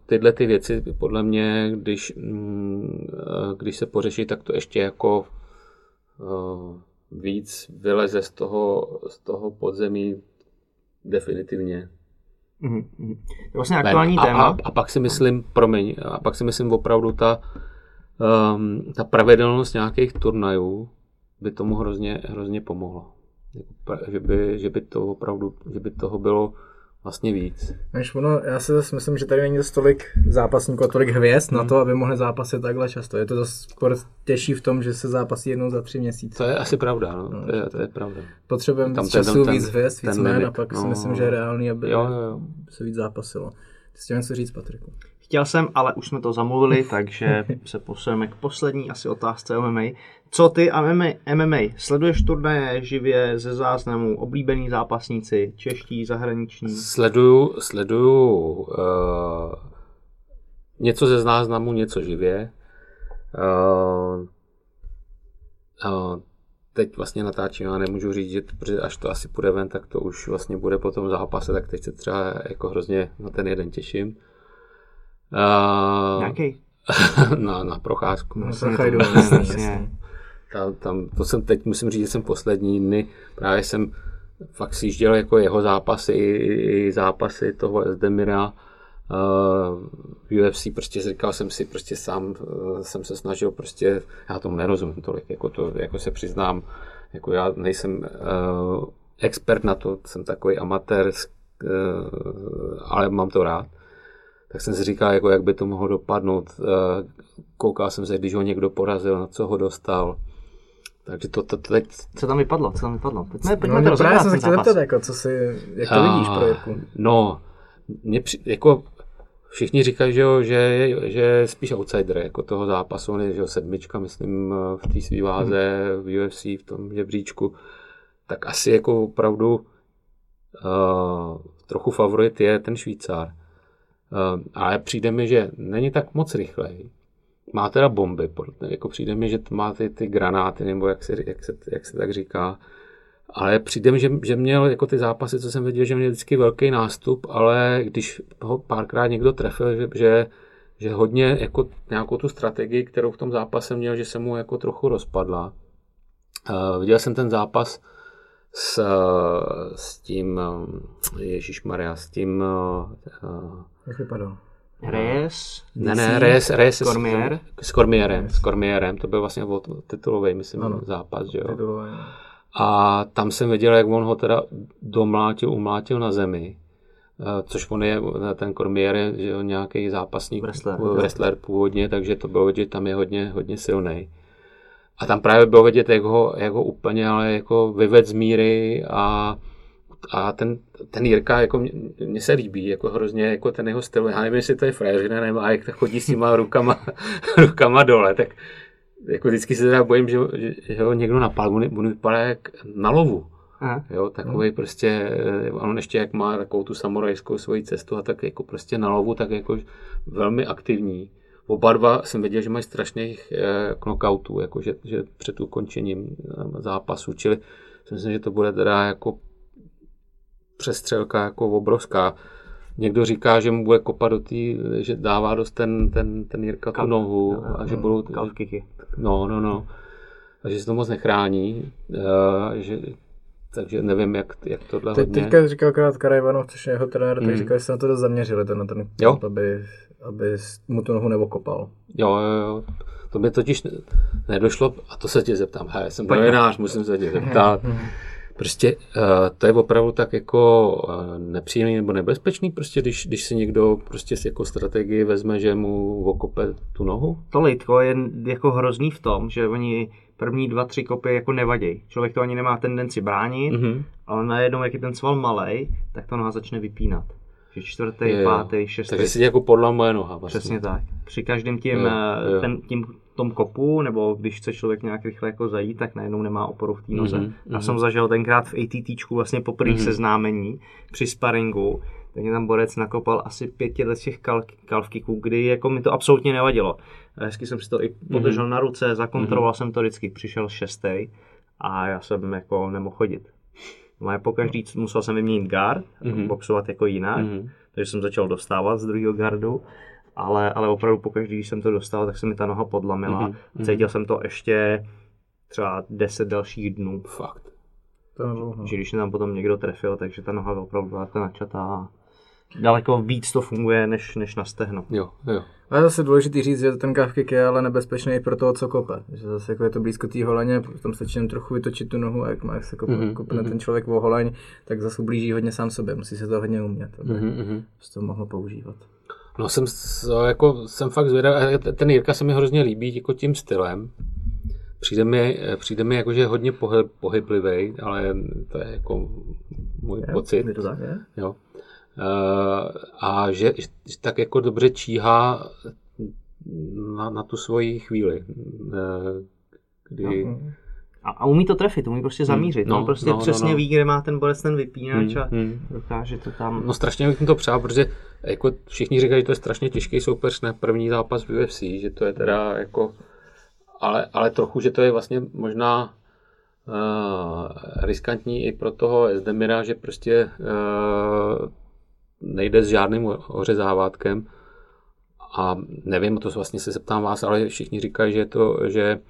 Speaker 5: tyhle ty věci podle mě, když, mm, když se pořeší, tak to ještě jako víc vyleze z toho, z toho podzemí definitivně.
Speaker 3: Mm-hmm. To vlastně aktuální
Speaker 5: a,
Speaker 3: téma.
Speaker 5: A, a, pak si myslím, promiň, a pak si myslím opravdu ta, um, ta pravidelnost nějakých turnajů by tomu hrozně, hrozně pomohla. Jako že by, že by to opravdu, že by toho bylo vlastně víc.
Speaker 4: Než ono, já si zase myslím, že tady není dost tolik zápasníků a tolik hvězd hmm. na to, aby mohli zápasit takhle často. Je to dost těžší v tom, že se zápasí jednou za tři měsíce.
Speaker 5: To je asi pravda, no. no to, je, to je pravda.
Speaker 4: Potřebujeme víc času, ten, víc hvězd, víc jmén a pak no, si myslím, že je reálný, aby jo, jo, jo. se víc zápasilo. Ty chtěl něco říct, Patriku?
Speaker 3: Chtěl jsem, ale už jsme to zamluvili, takže se posuneme k poslední asi otázce MMA. Co ty a MMA? MMA? Sleduješ turnaje živě ze záznamů, oblíbený zápasníci, čeští, zahraniční?
Speaker 5: Sleduju, sleduju uh, něco ze záznamů, něco živě. Uh, uh, teď vlastně natáčím, já nemůžu říct, že protože až to asi půjde ven, tak to už vlastně bude po tom zápase, tak teď se třeba jako hrozně na ten jeden těším.
Speaker 3: Uh, Jaký?
Speaker 5: na, na procházku.
Speaker 4: Na procházku.
Speaker 5: Tam, tam, to jsem teď, musím říct, že jsem poslední dny, právě jsem fakt sjížděl jako jeho zápasy, i zápasy toho Esdemira, uh, UFC, prostě říkal jsem si, prostě sám uh, jsem se snažil, prostě, já tomu nerozumím tolik, jako to, jako se přiznám, jako já nejsem uh, expert na to, jsem takový amatér, ale mám to rád tak jsem si říkal, jako jak by to mohlo dopadnout. Eh, koukal jsem se, když ho někdo porazil, na co ho dostal. Takže to, to, to teď...
Speaker 3: Co tam vypadlo? Co tam vypadlo?
Speaker 4: Pojďme, pojďme no, to právě jsem se chtěl zeptat, jako, co si, jak to A, vidíš pro Jirku?
Speaker 5: No, mě při, jako všichni říkají, že, jo, že, je, že je spíš outsider jako toho zápasu, on je že jo, sedmička, myslím, v té svý váze hmm. v UFC, v tom žebříčku, tak asi jako opravdu uh, trochu favorit je ten Švýcar. Eh, ale přijde mi, že není tak moc rychlej. Má teda bomby, jako přijde mi, že má ty, ty granáty, nebo jak se, jak, se, jak se tak říká. Ale přijde mi, že, že měl jako ty zápasy, co jsem viděl, že měl vždycky velký nástup, ale když ho párkrát někdo trefil, že, že, že hodně jako nějakou tu strategii, kterou v tom zápase měl, že se mu jako trochu rozpadla. Uh, viděl jsem ten zápas s, s tím, Ježíš Maria, s tím
Speaker 4: uh, jak vypadal?
Speaker 3: Reyes?
Speaker 5: Ne, ne, Reyes, Reyes s Cormier? S Cormierem, s Cormierem, to byl vlastně titulový, myslím, ano, zápas, že jo. Titulový. A tam jsem viděl, jak on ho teda domlátil, umlátil na zemi, eh, což on je, ten Cormier je že jo, nějaký zápasník, wrestler, wrestler původně, takže to bylo vidět, tam je hodně, hodně silný. A tam právě bylo vidět, jak ho, jak ho úplně ale jako vyved z míry a a ten, ten Jirka, jako mě, se líbí, jako hrozně, jako ten jeho styl, já nevím, jestli to je frajeřina, nebo a jak chodí s těma rukama, rukama dole, tak jako vždycky se teda bojím, že, že, že ho někdo napadl, on, on vypadá jak na lovu. Aha. Jo, takový hmm. prostě, eh, on ještě jak má takovou tu samurajskou svoji cestu a tak jako prostě na lovu, tak jako velmi aktivní. Oba dva jsem věděl, že mají strašných eh, knockoutů, jako že, že před ukončením eh, zápasu, čili myslím, že to bude teda jako přestřelka jako obrovská. Někdo říká, že mu bude kopat do té, že dává dost ten, ten, ten Jirka tu nohu
Speaker 3: a že budou... Kalfkiky.
Speaker 5: No, no, no. a že se to moc nechrání, uh, že, takže nevím, jak, jak tohle
Speaker 4: Teď,
Speaker 5: hodně...
Speaker 4: teďka říkal akorát Karajvanov, což je jeho trenér, tak
Speaker 5: Mm.
Speaker 4: říkal, že se na to dost zaměřili, ten, na ten
Speaker 5: Jo.
Speaker 4: aby, aby mu tu nohu neokopal.
Speaker 5: Jo, jo, jo. To mi totiž ne- nedošlo, a to se tě zeptám, hej, jsem novinář, musím se tě zeptat. Prostě uh, to je opravdu tak jako uh, nepříjemný nebo nebezpečný, prostě když, když si někdo prostě s jako strategii vezme, že mu okope tu nohu?
Speaker 3: To lejtko je jako hrozný v tom, že oni první dva, tři kopy jako nevadějí. Člověk to ani nemá tendenci bránit,
Speaker 5: Mhm.
Speaker 3: ale najednou, jak je ten sval malej, tak to noha začne vypínat. Že čtvrtý,
Speaker 5: jo.
Speaker 3: pátý, šestý.
Speaker 5: Takže si jako podla moje noha vlastně.
Speaker 3: Přesně tak. Při každém tím,
Speaker 5: Jo,
Speaker 3: eh,
Speaker 5: jo.
Speaker 3: ten, tím tom kopu, nebo když chce člověk nějak rychle jako zajít, tak najednou nemá oporu v té noze.
Speaker 5: Mhm,
Speaker 3: Já
Speaker 5: mhm.
Speaker 3: jsem zažil tenkrát v ATTčku vlastně poprvé
Speaker 5: Mhm.
Speaker 3: seznámení při sparingu, tak mě tam borec nakopal asi pět let těch kal- kalfkiků, kdy jako mi to absolutně nevadilo. A Hezky jsem si to i
Speaker 5: Mhm.
Speaker 3: podržel na ruce, zakontroloval jsem to vždycky, přišel šestý a já jsem jako nemohl chodit. No a po každý musel jsem vyměnit guard,
Speaker 5: Mhm.
Speaker 3: boxovat jako jinak,
Speaker 5: Mhm.
Speaker 3: takže jsem začal dostávat z druhého gardu, ale, ale opravdu pokaždý, když jsem to dostal, tak se mi ta noha podlamila.
Speaker 5: Mhm, mhm.
Speaker 3: Cítil jsem to ještě třeba 10 dalších dnů.
Speaker 5: Fakt.
Speaker 4: To je dlouho.
Speaker 3: Že když mě tam potom někdo trefil, takže ta noha opravdu byla načatá. Daleko víc to funguje, než, než na stehno.
Speaker 5: Jo, jo.
Speaker 4: A je zase důležitý říct, že ten kick je ale nebezpečný i pro toho, co kope. Že zase jako je to blízko té holeně, tam stačí jen trochu vytočit tu nohu a jak má jak se kope,
Speaker 5: Mhm,
Speaker 4: kopne
Speaker 5: mhm.
Speaker 4: ten člověk o holeň, tak zase ublíží hodně sám sobě. Musí se to hodně umět, aby
Speaker 5: Mhm, mhm.
Speaker 4: se to mohlo používat.
Speaker 5: No jsem, jako, jsem fakt zvědavý, ten Jirka se mi hrozně líbí jako tím stylem. Přijde mi, přijde mi jako, že je hodně pohyb, pohyblivý, ale to je jako můj
Speaker 4: Je?
Speaker 5: pocit.
Speaker 4: Je to tak, je?
Speaker 5: Jo. Eh, a že, že tak jako dobře číhá na, na tu svoji chvíli. Eh, Kdy,
Speaker 4: Mhm.
Speaker 3: A, a umí to trefit, umí prostě zamířit.
Speaker 5: no,
Speaker 3: No, prostě
Speaker 5: no, no,
Speaker 3: přesně
Speaker 5: no.
Speaker 3: ví, kde má ten borec ten vypínač a
Speaker 5: Hmm, hmm.
Speaker 3: dokáže to tam...
Speaker 5: No strašně bych to přál, protože jako všichni říkají, že to je strašně těžký soupeř na první zápas v UFC, že to je teda jako, ale, ale trochu, že to je vlastně možná uh, riskantní i pro toho Ezdemira, že prostě uh, nejde s žádným ořezávátkem a nevím, to vlastně se zeptám vás, ale všichni říkají, že to, že uh,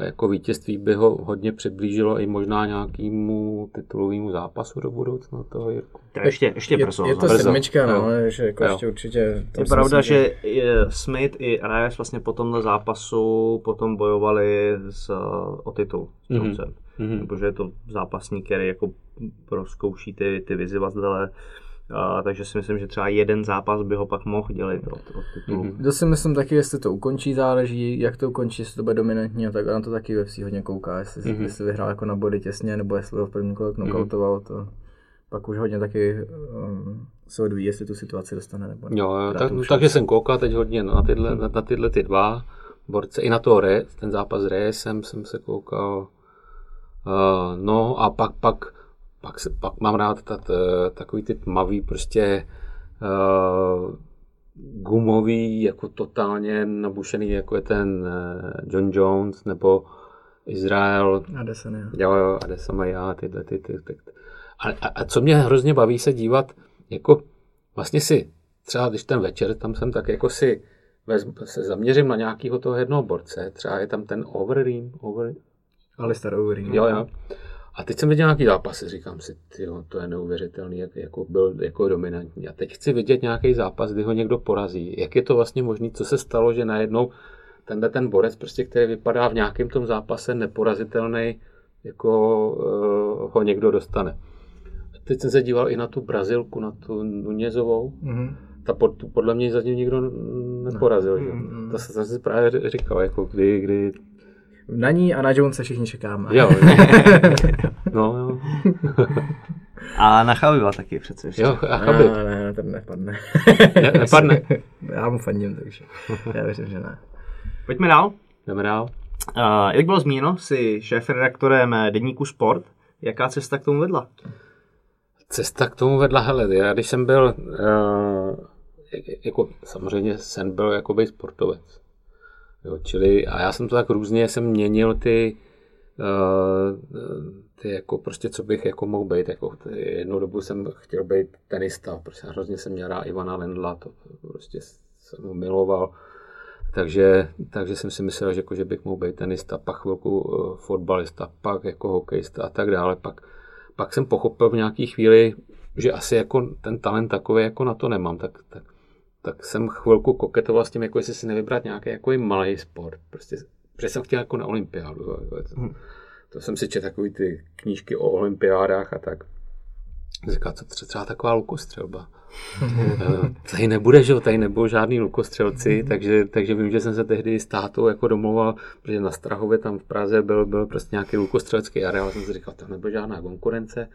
Speaker 5: jako vítězství by ho hodně přiblížilo i možná nějakému titulovému zápasu do budoucna toho Jirku.
Speaker 3: To ještě, ještě
Speaker 4: Je,
Speaker 3: brzo.
Speaker 4: je to
Speaker 5: brzo.
Speaker 4: sedmička, no,
Speaker 5: Jo.
Speaker 4: že jako
Speaker 5: Jo.
Speaker 4: ještě určitě...
Speaker 3: Je pravda,
Speaker 4: myslím,
Speaker 3: že je Smith i Reyes vlastně po tomhle zápasu potom bojovali s, o titul s
Speaker 5: Mhm.
Speaker 3: Jonesem.
Speaker 5: Mhm.
Speaker 3: Nebo že je to zápasník, který jako rozkouší ty, ty vyzývatele. A, takže si myslím, že třeba jeden zápas by ho pak mohl dělit od, od titulu.
Speaker 5: Mhm.
Speaker 4: To si myslím taky, jestli to ukončí, záleží, jak to ukončí, jestli to bude dominantní a tak a na to taky UFC hodně kouká, jestli,
Speaker 5: Mhm.
Speaker 4: mm-hmm. jestli vyhrál jako na body těsně, nebo jestli ho v prvním kole knockoutoval, to pak už hodně taky um, se odvíjí, jestli tu situaci dostane nebo ne.
Speaker 5: Jo, jo tak, takže jsem koukal teď hodně na tyhle, na, na tyhle ty dva borce, i na to Re, ten zápas Reyesem jsem se koukal. Uh, no a pak, pak, pak, se, pak mám rád tat, eh, takový ty tmavý prostě uh, gumový, jako totálně nabušený, jako je ten uh, John Jones nebo Izrael,
Speaker 4: Adesanya.
Speaker 5: Jo, jo, Adesanya, tyhle, ty, ty, ty. A, a, a, co mě hrozně baví se dívat, jako vlastně si, třeba když ten večer tam jsem, tak jako si vezm, se zaměřím na nějakého toho jednoho borce, třeba je tam ten Overeem, over,
Speaker 4: Alistair Overeem.
Speaker 5: jo, jo. A teď jsem viděl nějaký zápasy, říkám si, tyjo, to je neuvěřitelný, jak jako byl jako dominantní. A teď chci vidět nějaký zápas, kdy ho někdo porazí. Jak je to vlastně možné, co se stalo, že najednou tenhle ten borec, prostě, který vypadá v nějakém tom zápase neporazitelný, jako uh, ho někdo dostane. Teď jsem se díval i na tu Brazilku, na tu Nunězovou.
Speaker 4: Mm-hmm.
Speaker 5: Ta pod, podle mě zatím nikdo neporazil. Že?
Speaker 4: Mm, mm.
Speaker 5: To jsem si právě říkal, jako kdy, kdy
Speaker 4: Na ní a na Jonesa všichni čekáme.
Speaker 5: Jo, no, jo.
Speaker 3: A na Chaviva taky přece ještě.
Speaker 5: Jo, a
Speaker 4: Ne,
Speaker 5: Chabib.
Speaker 4: ne, ne, ten nepadne.
Speaker 5: Ne, nepadne.
Speaker 4: Já mu fandím, takže já věřím, že ne.
Speaker 3: Pojďme dál.
Speaker 5: Jdeme dál.
Speaker 3: Uh, jak bylo zmíněno, jsi šéf-redaktorem deníku Sport. Jaká cesta k tomu vedla?
Speaker 5: Cesta k tomu vedla, hele, já když jsem byl, uh, jako samozřejmě sen byl jako být sportovec. Jo, čili, a já jsem to tak různě jsem měnil ty, uh, ty jako prostě, co bych jako mohl být. Jako, ty, jednou dobu jsem chtěl být tenista, prostě hrozně jsem měl rád Ivana Lendla, to prostě jsem ho miloval. takže, takže jsem si myslel, že, jako, že bych mohl být tenista, pak chvilku uh, fotbalista, pak jako hokejista a tak dále. Pak, pak jsem pochopil v nějaké chvíli, že asi jako ten talent takový jako na to nemám, tak, tak, tak jsem chvilku koketoval s tím, jako jestli si nevybrat nějaký jako malý sport. Prostě, protože jsem chtěl jako na olympiádu. Hmm. To jsem si četl takový ty knížky o olympiádách a tak. Říká, co třeba taková lukostřelba. tady nebude, že jo, tady nebudou žádný lukostřelci, takže, takže vím, že jsem se tehdy s tátou jako domluval, protože na Strahově tam v Praze byl, byl prostě nějaký lukostřelecký areál, jsem si říkal, tam nebude žádná konkurence,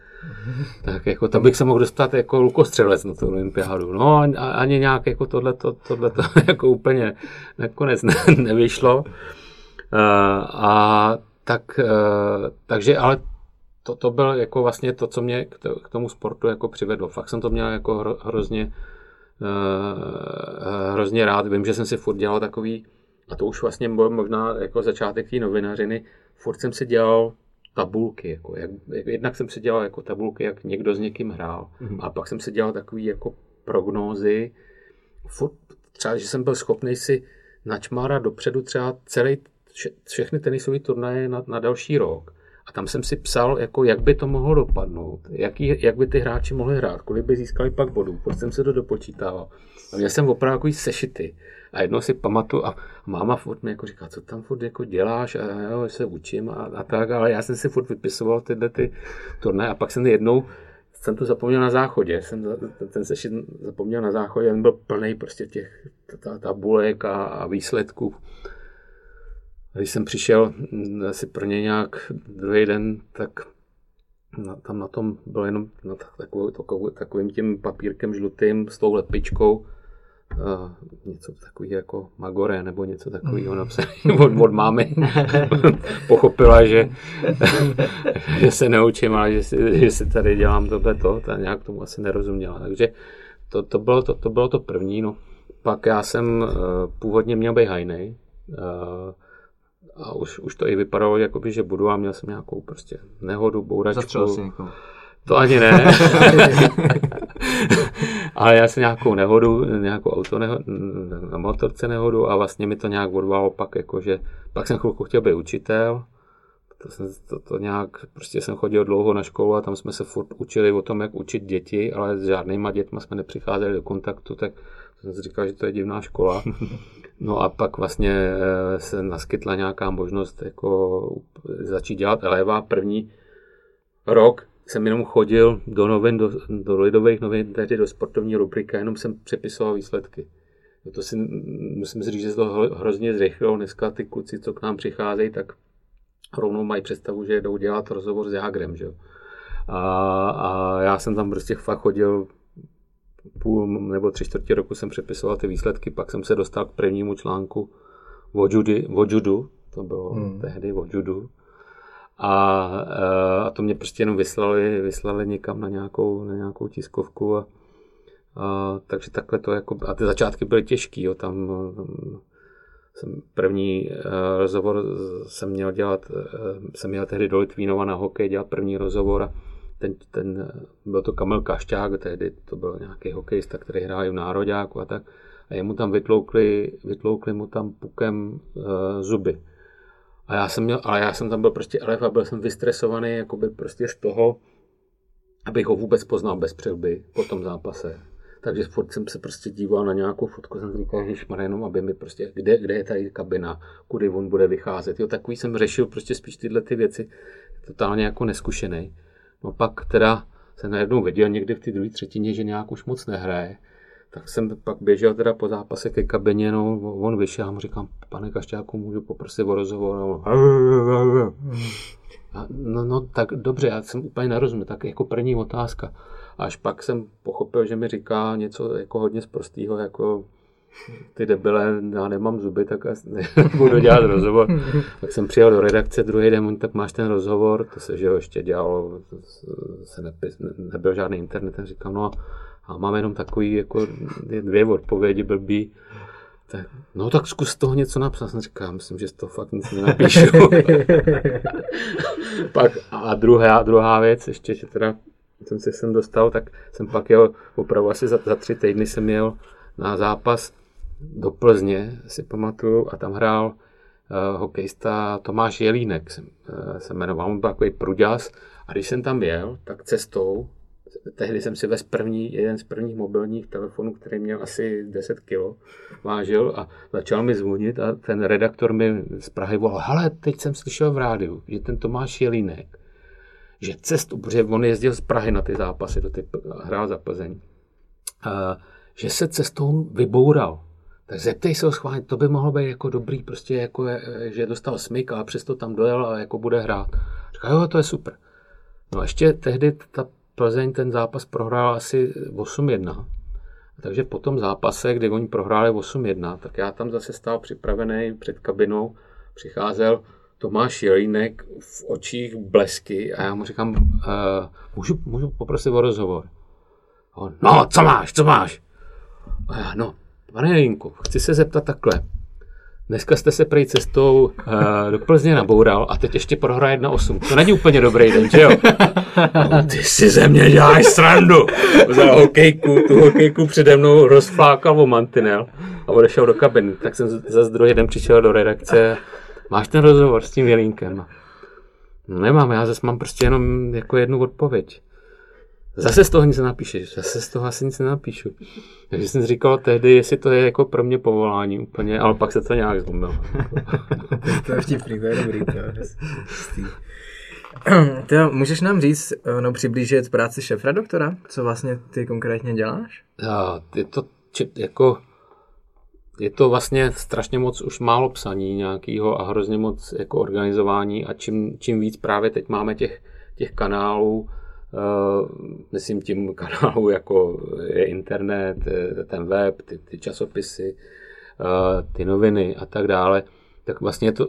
Speaker 5: tak jako tam bych se mohl dostat jako lukostřelec na tu olympiádu. No a ani nějak jako tohle to jako úplně nakonec ne, nevyšlo. Uh, a tak, uh, takže ale to, to byl jako vlastně to, co mě k, to, k tomu sportu jako přivedlo. Fakt jsem to měl jako hro, hrozně, uh, hrozně rád. Vím, že jsem si furt dělal takový, a to už vlastně byl možná jako začátek té novinařiny, furt jsem si dělal tabulky, jako jak, jak, jednak jsem si dělal jako tabulky, jak někdo s někým hrál, mm-hmm. a pak jsem si dělal takový jako prognózy, furt třeba, že jsem byl schopný si načmárat dopředu třeba celý, všechny tenisové turnaje na, na další rok a tam jsem si psal, jako jak by to mohlo dopadnout, jaký, jak by ty hráči mohli hrát, kolik by získali pak bodů, proč jsem se to dopočítával. A měl jsem opravdu takový sešity. A jednou si pamatuju, a máma furt mi jako říká, co tam furt jako děláš, a jo, se učím a, a, tak, ale já jsem si furt vypisoval tyhle ty turné a pak jsem jednou jsem to zapomněl na záchodě, jsem ten sešit zapomněl na záchodě, ten byl plný prostě těch tabulek a, a výsledků. Když jsem přišel mm, asi pro ně nějak druhý den, tak na, tam na tom bylo jenom na takovou, takovou, takovým tím papírkem žlutým s tou lepičkou uh, něco takový jako Magore nebo něco takového mm. napsané od, od mámy. Pochopila, že, že se neučím, ale že si, že si tady dělám tohle to, ta nějak tomu asi nerozuměla. Takže to, to, bylo, to, to bylo to první. No. Pak já jsem uh, původně měl být hajnej. Uh, a už, už to i vypadalo, jakoby, že budu a měl jsem nějakou prostě nehodu, bouračku.
Speaker 3: si někoho.
Speaker 5: To ani ne. Ale já jsem nějakou nehodu, nějakou auto nehodu, na motorce nehodu a vlastně mi to nějak odvalo pak, jakože, pak jsem chvilku chtěl být učitel, to, jsem, to, to nějak, prostě jsem chodil dlouho na školu a tam jsme se furt učili o tom, jak učit děti, ale s žádnýma dětma jsme nepřicházeli do kontaktu, tak jsem si říkal, že to je divná škola. No a pak vlastně eh, se naskytla nějaká možnost jako začít dělat eleva. První rok jsem jenom chodil do novin, do, do lidových novin, tedy do sportovní rubriky, jenom jsem přepisoval výsledky. No to si, musím říct, že se to hrozně zrychlilo. Dneska ty kluci, co k nám přicházejí, tak rovnou mají představu, že jdou dělat rozhovor s Jágrem. Že? A, a já jsem tam prostě fakt chodil půl nebo tři čtvrtě roku jsem přepisoval ty výsledky, pak jsem se dostal k prvnímu článku o, judy, o judu, to bylo hmm. tehdy o judu. A, eh, a to mě prostě jenom vyslali, vyslali někam na nějakou, na nějakou tiskovku a, a, takže takhle to jako, a ty začátky byly těžký, jo, tam, tam jsem první uh, rozhovor jsem měl dělat, uh, jsem měl tehdy do Litvínova na hokej dělat první rozhovor a ten, ten, byl to Kamil Kašťák, tehdy to byl nějaký hokejista, který hrál v nároďáku a tak. A jemu tam vytloukli, vytloukli mu tam pukem uh, zuby. A já jsem měl, ale já jsem tam byl prostě elef a byl jsem vystresovaný jakoby prostě z toho, abych ho vůbec poznal bez přilby po tom zápase. Takže furt jsem se prostě díval na nějakou fotku, jsem říkal, že jenom aby mi prostě, kde, kde je tady kabina, kudy on bude vycházet. Jo, takový jsem řešil prostě spíš tyhle ty věci, totálně jako neskušený. No pak teda se najednou viděl někdy v té druhé třetině, že nějak už moc nehraje. Tak jsem pak běžel teda po zápase ke kabině, no, on vyšel a mu říkám, pane Kašťáku, můžu poprosit o rozhovor? A, no, no, tak dobře, já jsem úplně nerozuměl, tak jako první otázka. Až pak jsem pochopil, že mi říká něco jako hodně zprostého, jako ty debile, já nemám zuby, tak budu dělat rozhovor. tak jsem přijel do redakce druhý den, tak máš ten rozhovor, to se že jo, ještě dělalo, se nepis, nebyl žádný internet, tak říkám, no a mám jenom takový, jako dvě odpovědi blbý, tak, no tak zkus toho něco napsat. Jsem říkal, myslím, že toho fakt nic nenapíšu. pak a druhá, druhá věc, ještě, že teda jsem se sem dostal, tak jsem pak jel opravdu asi za, za tři týdny jsem jel na zápas do Plzně, si pamatuju, a tam hrál uh, hokejista Tomáš Jelínek, se, uh, se jmenoval, on byl takový pruďas. A když jsem tam jel, tak cestou, tehdy jsem si vez první, jeden z prvních mobilních telefonů, který měl asi 10 kg, vážil a začal mi zvonit a ten redaktor mi z Prahy volal, hele, teď jsem slyšel v rádiu, že ten Tomáš Jelínek, že cestu, protože on jezdil z Prahy na ty zápasy, do ty, hrál za Plzeň, uh, že se cestou vyboural. Tak zeptej se ho schválně, to by mohlo být jako dobrý, prostě jako, je, že dostal smyk a přesto tam dojel a jako bude hrát. Říká, jo, to je super. No a ještě tehdy ta Plzeň ten zápas prohrál asi 8-1. Takže po tom zápase, kdy oni prohráli 8-1, tak já tam zase stál připravený před kabinou, přicházel Tomáš Jelínek v očích blesky a já mu říkám, uh, můžu, můžu poprosit o rozhovor. On, no, co máš, co máš? A já, no, pane Jelínku, chci se zeptat takhle. Dneska jste se prej cestou uh, do Plzně naboural a teď ještě prohraje 1-8. To není úplně dobrý den, že jo? No, ty si ze mě děláš srandu. Vzal hokejku, tu hokejku přede mnou rozflákal o mantinel a odešel do kabiny. Tak jsem zase druhý den přišel do redakce. Máš ten rozhovor s tím Jelínkem? No nemám, já zase mám prostě jenom jako jednu odpověď. Zase z toho nic nenapíšeš, zase z toho asi nic nenapíšu. Takže jsem říkal tehdy, jestli to je jako pro mě povolání úplně, ale pak se to nějak zlomilo.
Speaker 4: to je vtipný, to je dobrý. To je můžeš nám říct, no přiblížit práci šefra doktora? Co vlastně ty konkrétně děláš?
Speaker 5: Já, je to či, jako je to vlastně strašně moc už málo psaní nějakého a hrozně moc jako organizování a čím, čím víc právě teď máme těch, těch kanálů, myslím tím kanálu, jako je internet, ten web, ty, ty časopisy, uh, ty noviny a tak dále, tak vlastně je to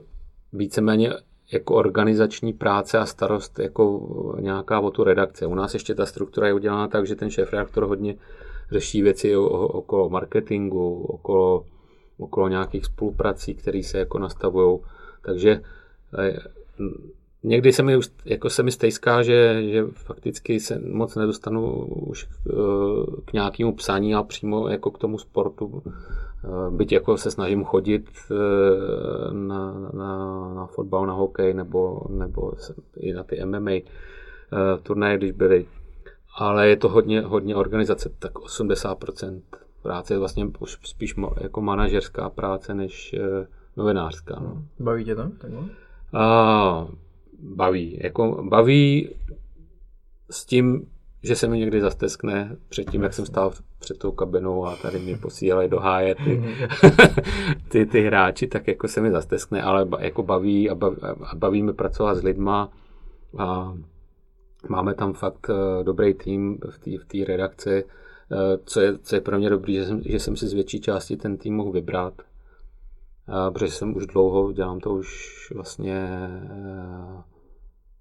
Speaker 5: víceméně jako organizační práce a starost jako nějaká o tu redakce. U nás ještě ta struktura je udělána tak, že ten šéf redaktor hodně řeší věci okolo marketingu, okolo, okolo nějakých spoluprací, které se jako nastavují. Takže eh, někdy se mi, jako se mi stejská, že, že fakticky se moc nedostanu už k, eh, k nějakému psání a přímo jako k tomu sportu. Eh, byť jako se snažím chodit eh, na, na, na fotbal, na hokej nebo, nebo i na ty MMA turnaje, když byly. Ale je to hodně, hodně organizace, tak 80% práce je vlastně už spíš jako manažerská práce než novinářská. No.
Speaker 4: Baví tě to? Takhle?
Speaker 5: A, baví. Jako baví s tím, že se mi někdy zasteskne před tím, jak jsem stál před tou kabinou a tady mě posílali do háje ty, ty, ty hráči, tak jako se mi zasteskne, ale jako baví a baví, a baví mi pracovat s lidma a máme tam fakt eh, dobrý tým v té v redakci, eh, co je, co je pro mě dobrý, že jsem, že jsem si z větší části ten tým mohl vybrat protože jsem už dlouho, dělám to už vlastně eh,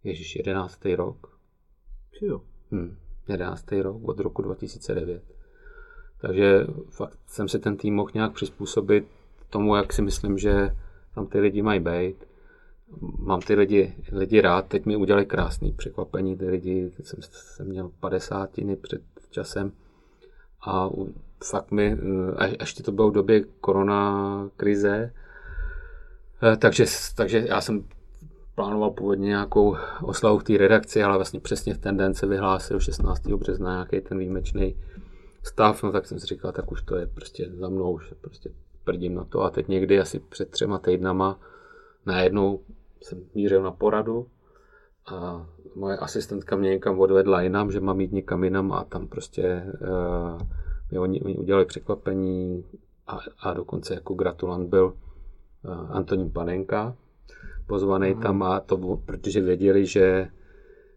Speaker 5: ježiš, 11. rok.
Speaker 3: Jo.
Speaker 5: Hm, 11. rok od roku 2009. Takže fakt jsem si ten tým mohl nějak přizpůsobit tomu, jak si myslím, že tam ty lidi mají být. Mám ty lidi, lidi rád, teď mi udělali krásný překvapení, ty lidi, teď jsem, jsem měl 50 před časem a fakt mi, eh, až to bylo v době korona krize, eh, takže, takže já jsem plánoval původně nějakou oslavu v té redakci, ale vlastně přesně v ten den se vyhlásil 16. března nějaký ten výjimečný stav, no tak jsem si říkal, tak už to je prostě za mnou, už prostě prdím na to. A teď někdy asi před třema týdnama najednou jsem mířil na poradu a moje asistentka mě někam odvedla jinam, že mám jít někam jinam a tam prostě uh, mi oni, oni udělali překvapení a, a dokonce jako gratulant byl uh, Antonín Panenka, pozvaný mm. tam a to protože věděli, že,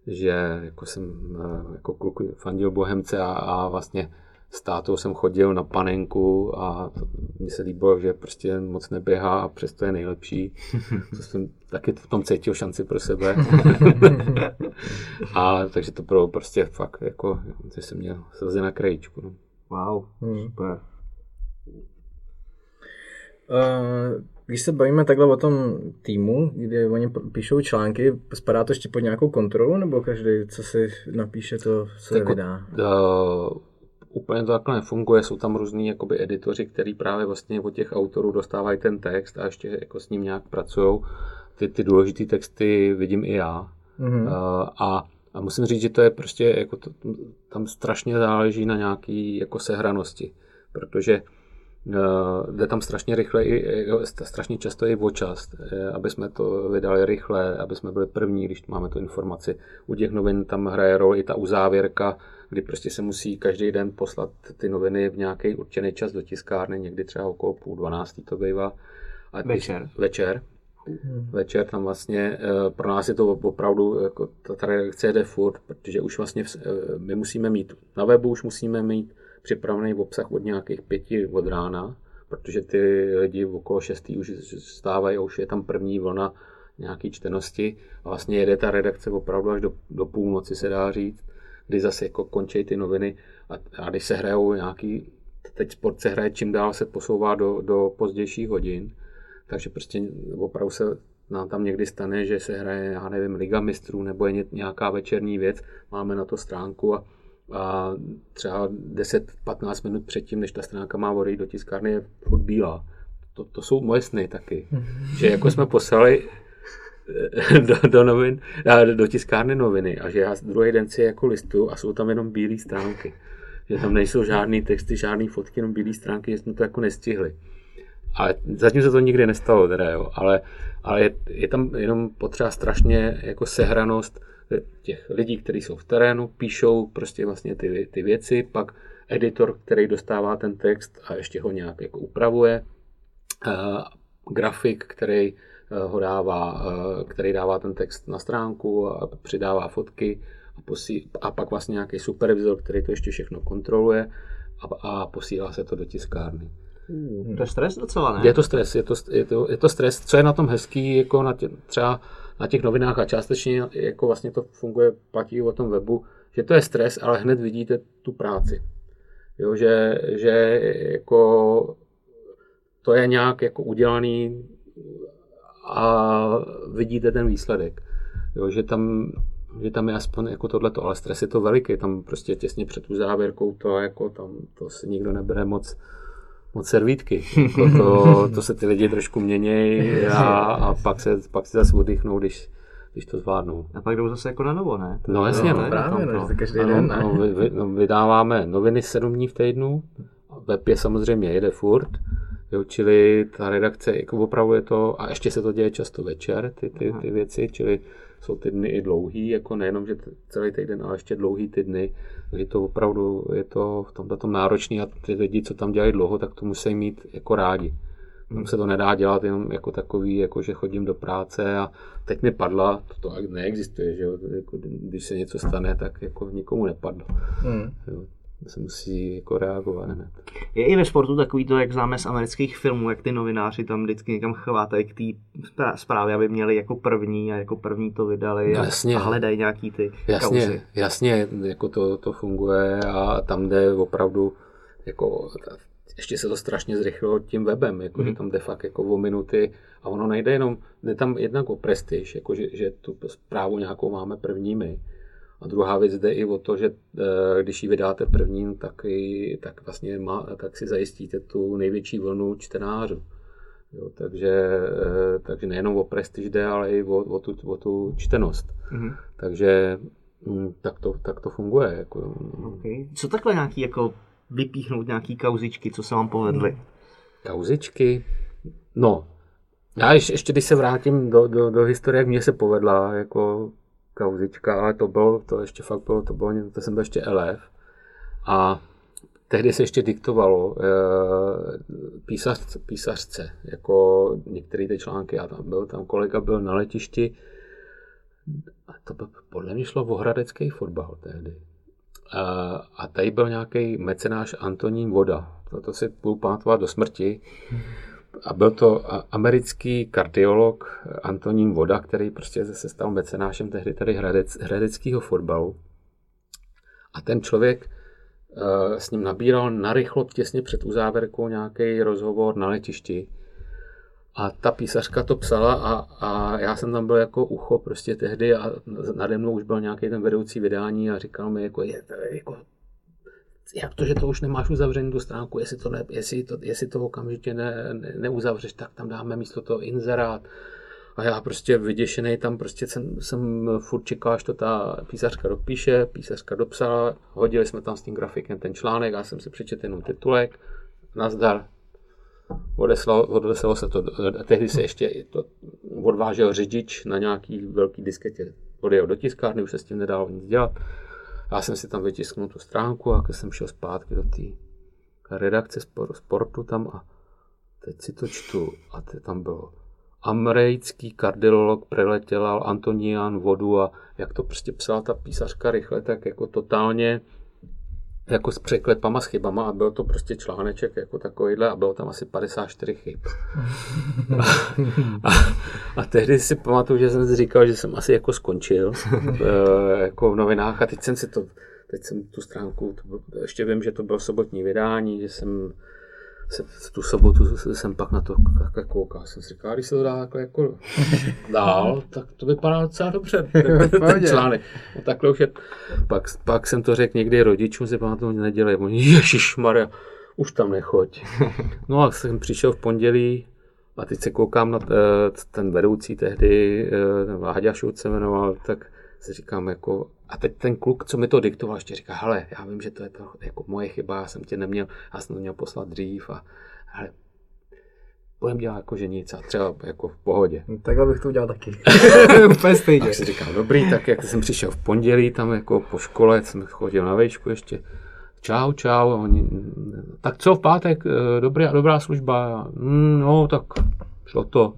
Speaker 5: že jako jsem uh, jako kluk fandil Bohemce a, a vlastně s tátou jsem chodil na panenku a mně se líbilo, že prostě moc neběhá a přesto je nejlepší. To jsem taky v tom cítil šanci pro sebe. a takže to bylo prostě fakt jako, že jsem měl slzy na krajičku. No.
Speaker 3: Wow, hmm. super.
Speaker 4: Uh, když se bavíme takhle o tom týmu, kde oni píšou články, spadá to ještě pod nějakou kontrolu, nebo každý, co si napíše, to se tak, vydá?
Speaker 5: Uh, úplně to takhle nefunguje, jsou tam různí jakoby editoři, který právě vlastně od těch autorů dostávají ten text a ještě jako s ním nějak pracují. Ty, ty důležité texty vidím i já. Mm-hmm. Uh, a, a musím říct, že to je prostě, jako to, tam strašně záleží na nějaký jako sehranosti, protože Uh, jde tam strašně rychle, i, strašně často i o čas, aby jsme to vydali rychle, aby jsme byli první, když máme tu informaci. U těch novin tam hraje roli i ta uzávěrka, kdy prostě se musí každý den poslat ty noviny v nějaký určený čas do tiskárny, někdy třeba okolo půl dvanáctý to bývá.
Speaker 3: A večer.
Speaker 5: Večer. Hmm. Večer tam vlastně, eh, pro nás je to opravdu, jako ta redakce jde furt, protože už vlastně eh, my musíme mít, na webu už musíme mít připravený obsah od nějakých pěti od rána, protože ty lidi okolo šestý už stávají a už je tam první vlna nějaký čtenosti a vlastně jede ta redakce opravdu až do, do půlnoci se dá říct kdy zase jako končí ty noviny a, a když se hrajou nějaký, teď sport se hraje čím dál se posouvá do, do pozdějších hodin, takže prostě opravdu se nám tam někdy stane, že se hraje, já nevím, Liga mistrů nebo je nějaká večerní věc, máme na to stránku a, a třeba 10-15 minut předtím, než ta stránka má odejít do tiskárny, je furt bílá. To, to jsou moje sny taky. že jako jsme poslali do, do novin, do tiskárny noviny a že já druhý den si jako listu a jsou tam jenom bílé stránky. Že tam nejsou žádné texty, žádné fotky, jenom bílé stránky, že jsme to jako nestihli. Ale zatím se to nikdy nestalo, teda, jo. ale, ale je, je, tam jenom potřeba strašně jako sehranost těch lidí, kteří jsou v terénu, píšou prostě vlastně ty, ty věci, pak editor, který dostává ten text a ještě ho nějak jako upravuje, uh, grafik, který ho dává, eh, který dává ten text na stránku a přidává fotky a, posí, a pak vlastně nějaký supervizor, který to ještě všechno kontroluje a, a posílá se to do tiskárny.
Speaker 3: Hmm. To je stres docela, ne?
Speaker 5: Je to stres, je to, je to, je to stres. Co je na tom hezký, jako na tě, třeba na těch novinách a částečně jako vlastně to funguje, platí o tom webu, že to je stres, ale hned vidíte tu práci. Jo, že, že jako to je nějak jako udělaný a vidíte ten výsledek. Jo, že tam že tam je aspoň jako tohleto, ale stres je to veliký, tam prostě těsně před tu závěrkou to jako tam, to si nikdo nebere moc, moc servítky. Jako to, to, se ty lidi trošku měnějí a, a pak, se, pak si zase oddychnou, když, když to zvládnou.
Speaker 3: A pak jdou zase jako na novo, ne?
Speaker 5: No jasně,
Speaker 4: no, právě, no, to každý ano, den, ne?
Speaker 5: No, vy, vy, no, vydáváme noviny sedm dní v týdnu, web je samozřejmě jede furt, Jo, čili ta redakce, jako opravdu je to, a ještě se to děje často večer, ty, ty, ty věci, čili jsou ty dny i dlouhý, jako nejenom, že celý týden, ale ještě dlouhý ty dny, takže to opravdu je to v tomto tom náročný a ty lidi, co tam dělají dlouho, tak to musí mít jako rádi. Tam se to nedá dělat jenom jako takový, jako že chodím do práce a teď mi padla, to, to neexistuje, že jo? Jako, když se něco stane, tak jako nikomu nepadlo. Mm. Jo? Se musí jako reagovat hned.
Speaker 3: Je i ve sportu takový to, jak známe z amerických filmů, jak ty novináři tam vždycky někam chvátají k té zprávě, aby měli jako první a jako první to vydali a, jasně. a hledají nějaký ty
Speaker 5: jasně,
Speaker 3: kauzy.
Speaker 5: Jasně, jako to, to funguje a tam jde opravdu jako ještě se to strašně zrychlilo tím webem, jako, hmm. že tam jde fakt jako o minuty a ono nejde jenom, jde tam jednak o prestiž, jako, že, že tu zprávu nějakou máme první my, a druhá věc jde i o to, že eh, když ji vydáte první, tak, i, tak vlastně má, tak si zajistíte tu největší vlnu čtenářů. Jo, takže, eh, takže nejenom o prestiž jde, ale i o, o, tu, o tu čtenost. Mm-hmm. Takže hm, tak to, tak to funguje. Jako.
Speaker 3: Okay. Co takhle nějaký jako vypíchnout nějaký kauzičky, co se vám povedly?
Speaker 5: Kauzičky? No, já ještě, ještě když se vrátím do, do, do historie, jak mě se povedla jako kauzička, ale to bylo, to ještě fakt bylo, to bylo, to jsem byl ještě elef. A tehdy se ještě diktovalo e, písař, písařce, jako některé ty články, já tam byl, tam kolega byl na letišti, a to byl, podle mě šlo o hradecký fotbal tehdy. A, a tady byl nějaký mecenáš Antonín Voda. To si budu pamatovat do smrti a byl to americký kardiolog Antonín Voda, který prostě se stal mecenášem tehdy tady hradec, hradeckého fotbalu. A ten člověk uh, s ním nabíral narychlo těsně před uzávěrkou nějaký rozhovor na letišti. A ta písařka to psala a, a já jsem tam byl jako ucho prostě tehdy a nade mnou už byl nějaký ten vedoucí vydání a říkal mi, jako, je, jako jak to, že to už nemáš uzavřený tu stránku, jestli to, ne, jestli to, jestli to okamžitě ne, ne, neuzavřeš, tak tam dáme místo toho inzerát. A já prostě vyděšený tam prostě jsem, jsem furt čekal, až to ta písařka dopíše, písařka dopsala, hodili jsme tam s tím grafikem ten článek, já jsem si přečetl jenom titulek, nazdar, odeslalo, odeslalo se to, tehdy se ještě to odvážel řidič na nějaký velký disketě, odjel do tiskárny, už se s tím nedalo nic dělat. Já jsem si tam vytisknul tu stránku a když jsem šel zpátky do té redakce sportu tam a teď si to čtu a teď tam bylo americký kardiolog preletěl Antonian vodu a jak to prostě psala ta písařka rychle, tak jako totálně jako s překlepama, s chybama a byl to prostě článeček jako takovýhle a bylo tam asi 54 chyb. a, a, tehdy si pamatuju, že jsem si říkal, že jsem asi jako skončil eh, jako v novinách a teď jsem si to, teď jsem tu stránku, to, ještě vím, že to bylo sobotní vydání, že jsem se, tu sobotu jsem pak na to koukal. Jsem si říkal, když se to dá takhle jako dál, tak to vypadá docela dobře, ten článek. No, takhle už je. Pak, pak jsem to řekl někdy rodičům, si pamatuju, nedělej. Oni, Maria, už tam nechoď. No a jsem přišel v pondělí a teď se koukám na ten vedoucí tehdy, eh, ten Láďa Šut se jmenoval, tak si říkám jako, a teď ten kluk, co mi to diktoval, ještě říká, hele, já vím, že to je to jako moje chyba, já jsem tě neměl, já jsem to měl poslat dřív a hele, budeme dělat jako že nic a třeba jako v pohodě.
Speaker 4: No, takhle bych to udělal taky. Úplně stejně.
Speaker 5: Tak si říkám, dobrý, tak jak jsem přišel v pondělí, tam jako po škole, jsem chodil na vejšku ještě, čau, čau, a oni, tak co v pátek, eh, dobrá, dobrá služba, mm, no, tak šlo to.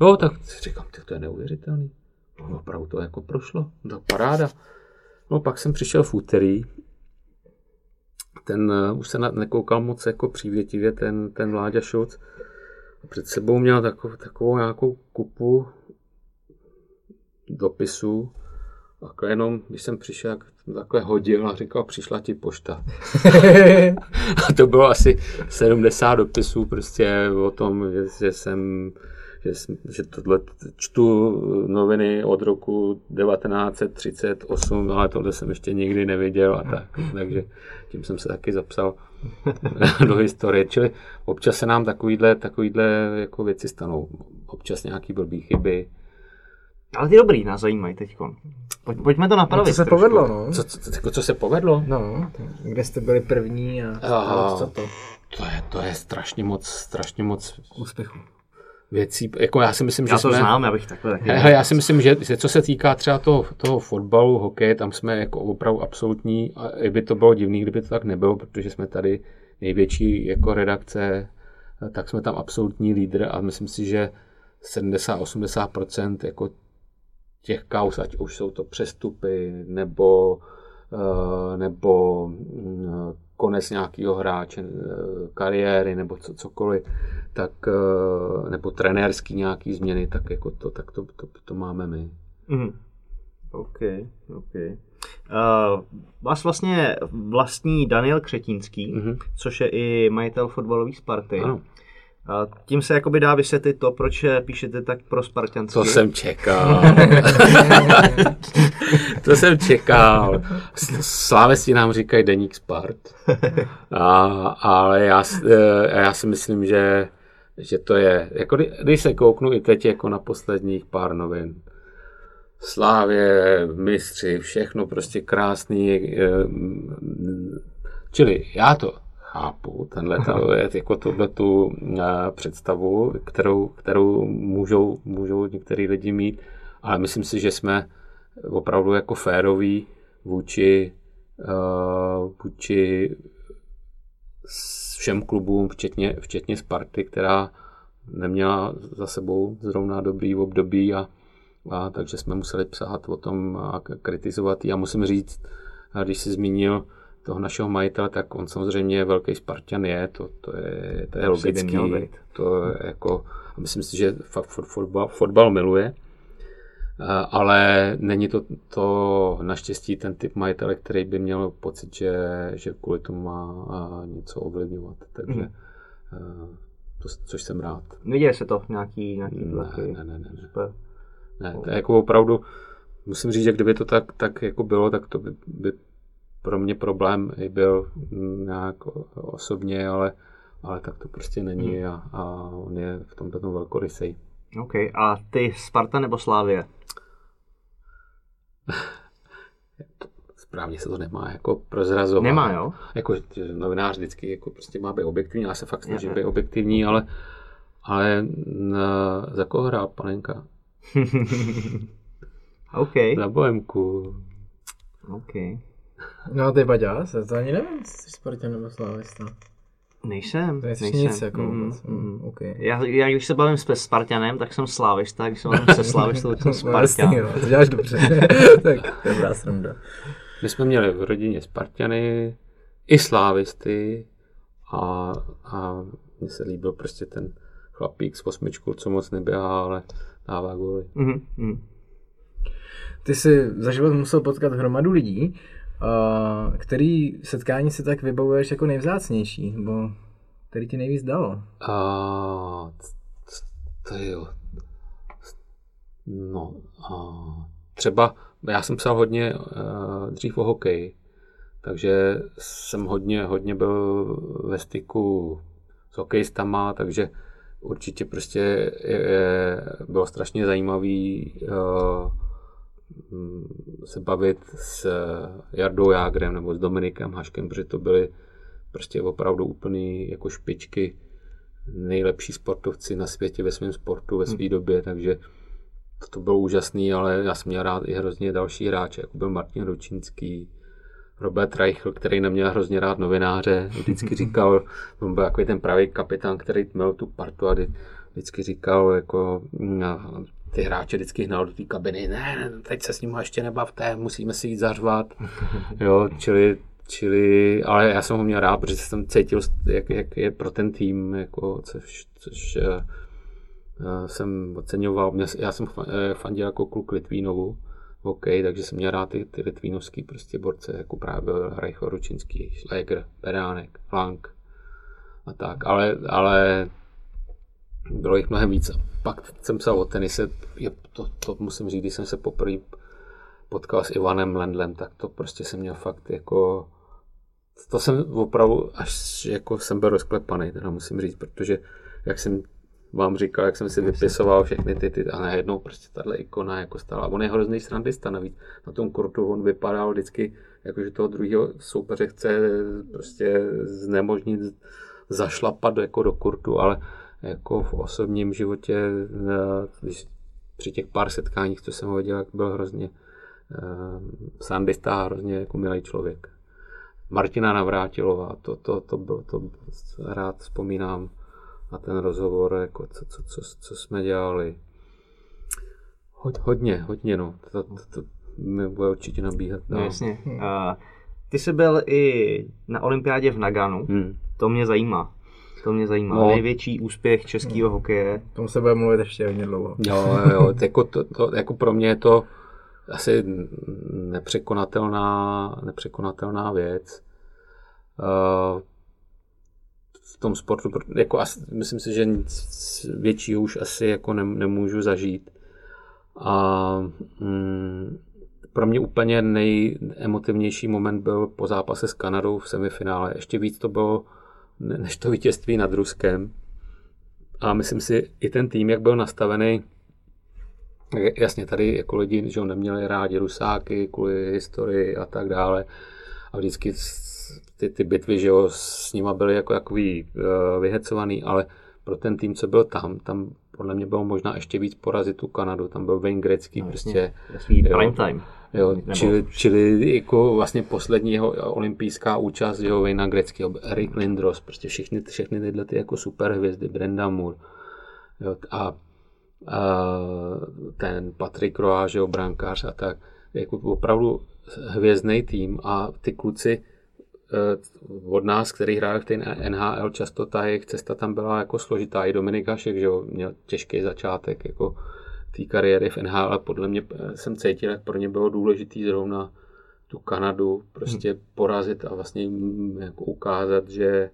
Speaker 5: Jo, tak si říkám, to je neuvěřitelný. No, opravdu to jako prošlo, to paráda. No pak jsem přišel v úterý, ten uh, už se na, nekoukal moc jako přívětivě, ten, ten Vláďa Šulc. Před sebou měl takovou, takovou nějakou kupu dopisů. Takhle jenom, když jsem přišel, takhle hodil a říkal, přišla ti pošta. a to bylo asi 70 dopisů prostě o tom, že, že jsem že, že tohle čtu noviny od roku 1938, ale tohle jsem ještě nikdy neviděl a tak. Takže tím jsem se taky zapsal do historie. Čili občas se nám takovýhle, takovýhle jako věci stanou. Občas nějaký blbý chyby.
Speaker 3: Ale ty dobrý nás zajímají teď. Pojď, pojďme to napravit. No,
Speaker 4: co se trošku. povedlo, no? Co,
Speaker 5: co, co, co se povedlo?
Speaker 4: No, kde jste byli první a, a co to?
Speaker 5: To je, to je strašně moc, strašně moc
Speaker 4: úspěchu
Speaker 5: věcí. Jako já si myslím,
Speaker 3: já
Speaker 5: že
Speaker 3: to
Speaker 5: jsme,
Speaker 3: znám, já bych takhle taky.
Speaker 5: Já si myslím, že co se týká třeba toho, toho fotbalu, hokeje, tam jsme jako opravdu absolutní. A i by to bylo divný, kdyby to tak nebylo, protože jsme tady největší jako redakce, tak jsme tam absolutní lídr a myslím si, že 70-80% jako těch kaus, ať už jsou to přestupy nebo, eh, nebo mm, konec nějakého hráče, eh, kariéry nebo co, cokoliv, tak, eh, nebo trenérský nějaký změny, tak jako to, tak to, to, to máme my.
Speaker 3: Mm. OK, OK. Uh, vás vlastně vlastní Daniel Křetínský, mm-hmm. což je i majitel fotbalové Sparty.
Speaker 5: Ano.
Speaker 3: A tím se jakoby dá vysvětlit to, proč píšete tak pro Spartansky.
Speaker 5: To jsem čekal. to jsem čekal. Slávesti nám říkají Deník Spart. A, ale já, e, já si myslím, že, že to je, jako když se kouknu i teď jako na posledních pár novin, Slávě, mistři, všechno prostě krásný. E, čili já to chápu, tenhle, jako tuhle tu eh, představu, kterou, kterou můžou, můžou některý lidi mít, ale myslím si, že jsme opravdu jako féroví vůči, uh, vůči všem klubům, včetně, včetně Sparty, která neměla za sebou zrovna dobrý období a, a takže jsme museli psát o tom a kritizovat. Já musím říct, když jsi zmínil toho našeho majitele, tak on samozřejmě velký Spartan je, to, to je, to je logický. To je jako, myslím si, že fakt fotbal, fotbal miluje, ale není to, to naštěstí ten typ majitele, který by měl pocit, že, že kvůli tomu má něco ovlivňovat. Takže mm. to, což jsem rád.
Speaker 3: Neděje se to nějaký, nějaký
Speaker 5: ne, ne, ne, ne, ne. Ne, to je jako opravdu, musím říct, že kdyby to tak, tak jako bylo, tak to by, by pro mě problém i byl nějak osobně, ale, ale tak to prostě není a, a on je v tomto tom velkorysej.
Speaker 3: OK, a ty Sparta nebo Slávie?
Speaker 5: Správně se to nemá jako prozrazovat.
Speaker 3: Nemá, jo?
Speaker 5: Jako že novinář vždycky jako prostě má být objektivní, já se fakt snažím být objektivní, ale, ale na, za koho hrál panenka?
Speaker 3: OK,
Speaker 5: Za Bohemku.
Speaker 3: OK.
Speaker 4: No a ty Baďa, se to ani nevím, jsi Spartan nebo Slávista.
Speaker 3: Nejsem,
Speaker 4: To je
Speaker 3: nejsem.
Speaker 4: nic jako
Speaker 3: Mm,
Speaker 4: vůbec.
Speaker 3: mm.
Speaker 4: Mm, OK.
Speaker 3: Já, já, když se bavím s Spartanem, tak jsem Slávista, když se bavím se Slávistou, tak jsem
Speaker 4: No,
Speaker 3: Spartan.
Speaker 4: jo, to děláš dobře. tak to je dobrá sranda.
Speaker 5: My jsme měli v rodině Spartany, i Slávisty a, a mně se líbil prostě ten chlapík s osmičkou, co moc neběhá, ale dává góly.
Speaker 3: Mhm, mhm.
Speaker 4: Ty jsi za život musel potkat hromadu lidí, který setkání si tak vybavuješ jako nejvzácnější, nebo který ti nejvíc dalo?
Speaker 5: A to jo. No, a třeba já jsem psal hodně uh, dřív o hokeji, takže jsem hodně, hodně byl ve styku s hokejistama, takže určitě prostě je, je, bylo strašně zajímavý uh, se bavit s Jardou Jágrem nebo s Dominikem Haškem, protože to byly prostě opravdu úplný jako špičky, nejlepší sportovci na světě ve svém sportu ve své době, takže to, to bylo úžasný, ale já jsem měl rád i hrozně další hráče, jako byl Martin Ročínský, Robert Reichl, který neměl hrozně rád novináře, vždycky říkal, on byl jako ten pravý kapitán, který měl tu partu a vždycky říkal, jako no, ty hráče vždycky hnal do té kabiny, ne, teď se s ním ještě nebavte, musíme si jít zařvat, jo, čili, čili, ale já jsem ho měl rád, protože jsem cítil, jak, jak je pro ten tým, jako, což, což uh, jsem oceňoval, Mě, já jsem fandil jako kluk Litvínovu, OK, takže jsem měl rád ty, ty litvínovský prostě borce, jako právě Reichl, Ručinský, Schläger, Beránek, Flank a tak, ale, ale bylo jich mnohem víc. Pak jsem psal o tenise, je, to, to musím říct, když jsem se poprvé potkal s Ivanem Lendlem, tak to prostě jsem měl fakt jako, to jsem opravdu až jako jsem byl rozklepaný, teda musím říct, protože jak jsem vám říkal, jak jsem si vypisoval všechny ty, ty a najednou prostě tahle ikona jako stála. On je hrozný srandista navíc. Na tom kurtu on vypadal vždycky, jako že toho druhého soupeře chce prostě znemožnit zašlapat jako do kurtu, ale jako v osobním životě, když při těch pár setkáních, co jsem ho viděl, byl hrozně uh, sandista hrozně jako milý člověk. Martina Navrátilová, to, to, to bylo, to rád vzpomínám na ten rozhovor, jako co, co, co, co jsme dělali. Hodně, hodně, no. To, to, to mi bude určitě nabíhat.
Speaker 3: No, jasně. Uh, ty jsi byl i na olympiádě v Naganu. Hmm. To mě zajímá. To mě zajímá. No. Největší úspěch českého hokeje.
Speaker 4: Tomu se bude mluvit ještě hodně dlouho.
Speaker 5: Jo, jo, jako, to, to, jako pro mě je to asi nepřekonatelná, nepřekonatelná věc. Uh, v tom sportu, jako asi, myslím si, že nic většího už asi jako ne, nemůžu zažít. A mm, pro mě úplně nejemotivnější moment byl po zápase s Kanadou v semifinále. Ještě víc to bylo než to vítězství nad Ruskem. A myslím si, i ten tým, jak byl nastavený, jasně tady jako lidi, že neměli rádi Rusáky kvůli historii a tak dále. A vždycky ty, ty bitvy, že jo, s nima byly jako takový uh, vyhecovaný, ale pro ten tým, co byl tam, tam podle mě bylo možná ještě víc porazit tu Kanadu, tam byl Wayne Gretzky, no, prostě.
Speaker 3: Prime time.
Speaker 5: Jo, čili, čili, jako vlastně poslední jeho olympijská účast, jo, Wayna Gretzkyho, Eric Lindros, prostě všechny, všechny tyhle ty jako super hvězdy, Brenda Moore, jo, a, a ten Patrick Roy, že jo, brankář a tak, jako opravdu hvězdný tým a ty kluci, od nás, který hráli v té NHL, často ta jejich cesta tam byla jako složitá. I Dominik Hašek, že jo, měl těžký začátek jako té kariéry v NHL, ale podle mě jsem cítil, jak pro ně bylo důležitý zrovna tu Kanadu prostě hmm. porazit a vlastně jim jako ukázat, že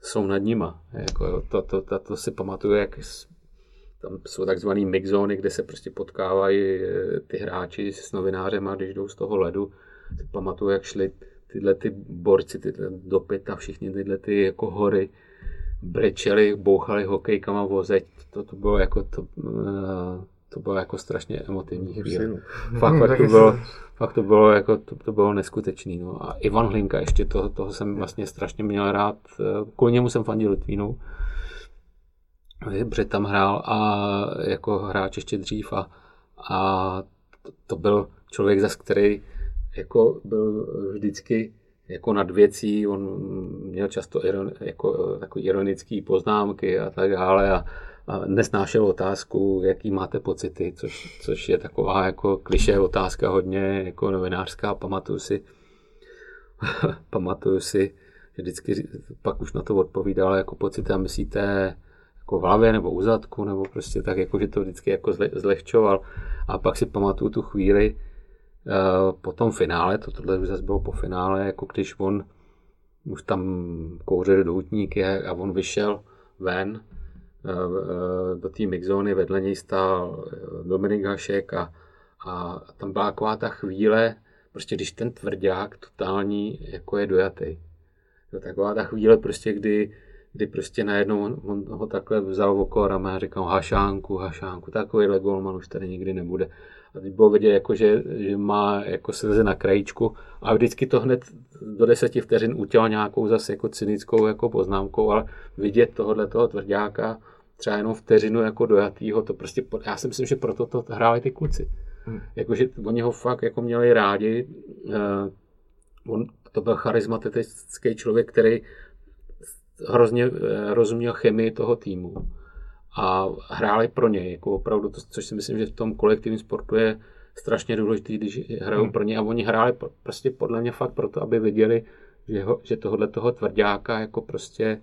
Speaker 5: jsou nad nima. Jako, to, to, to, to si pamatuju, jak tam jsou takzvaný mixzóny, kde se prostě potkávají ty hráči s novinářem a když jdou z toho ledu, si pamatuju, jak šli tyhle ty borci, tyhle do pěta, všichni tyhle ty jako hory, brečeli, bouchali hokejkama vozeť, to, to bylo jako to, eh, to bylo jako strašně emotivní chvíle. Fakt, fakt, to bylo, fakt to bylo jako, to, to bylo neskutečný. No. A Ivan Hlinka ještě, toho, toho jsem vlastně strašně měl rád, eh, kvůli němu jsem fandil Litvínu, protože tam hrál a jako hráč ještě dřív a, a to, to byl člověk, za který jako byl vždycky jako nad věcí, on měl často iron, jako, takový ironický poznámky a tak dále a nesnášel otázku, jaký máte pocity, což, což je taková jako kliše otázka hodně jako novinářská, pamatuju si, pamatuju si, že vždycky pak už na to odpovídal jako pocity a myslíte jako v hlavě nebo u zadku, nebo prostě tak, jako, že to vždycky jako zlehčoval. A pak si pamatuju tu chvíli, Eh, po tom finále, to tohle už zase bylo po finále, jako když on už tam kouřil doutníky a on vyšel ven do té mixzóny, vedle něj stál Dominik Hašek a, a tam byla taková ta chvíle, prostě když ten tvrdák totální jako je dojatý. To taková ta chvíle prostě, kdy, kdy prostě najednou on, on ho takhle vzal v oko a říkal hašánku, hašánku, takovýhle golman už tady nikdy nebude. A teď bylo vidět, jako, že, že má jako slzy na krajičku a vždycky to hned do deseti vteřin utěl nějakou zase jako cynickou jako poznámkou, ale vidět tohohle toho tvrdáka třeba jenom vteřinu jako dojatýho, to prostě, já si myslím, že proto to hráli ty kluci. Hmm. Jakože oni ho fakt jako měli rádi. Uh, on, to byl charismatický člověk, který hrozně uh, rozuměl chemii toho týmu a hráli pro něj, jako opravdu, to, což si myslím, že v tom kolektivním sportu je strašně důležité, když hrajou hmm. pro ně a oni hráli prostě podle mě fakt proto, aby viděli, že, ho, že tohle toho tvrdáka jako prostě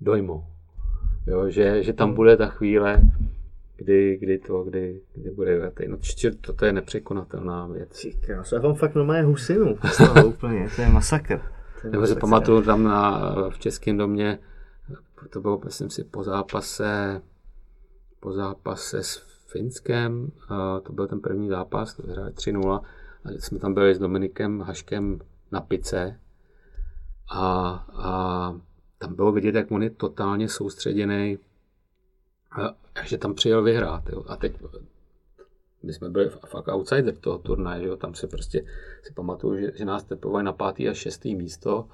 Speaker 5: dojmou. Jo, že, že tam hmm. bude ta chvíle, kdy, kdy to, kdy, kdy bude vetej. No či, to, to je nepřekonatelná věc.
Speaker 3: Krás, já vám fakt normálně husinu, úplně, to je masakr.
Speaker 5: Nebo si pamatuju tam na, v Českém domě, to bylo, myslím si, po zápase, po zápase s Finskem, to byl ten první zápas, to vyhráli 3-0, a jsme tam byli s Dominikem Haškem na pice a, a tam bylo vidět, jak on je totálně soustředěný a že tam přijel vyhrát. Jo. A teď my jsme byli fakt outsider toho turnaje, jo. tam se prostě si pamatuju, že, že nás tepovali na pátý a šestý místo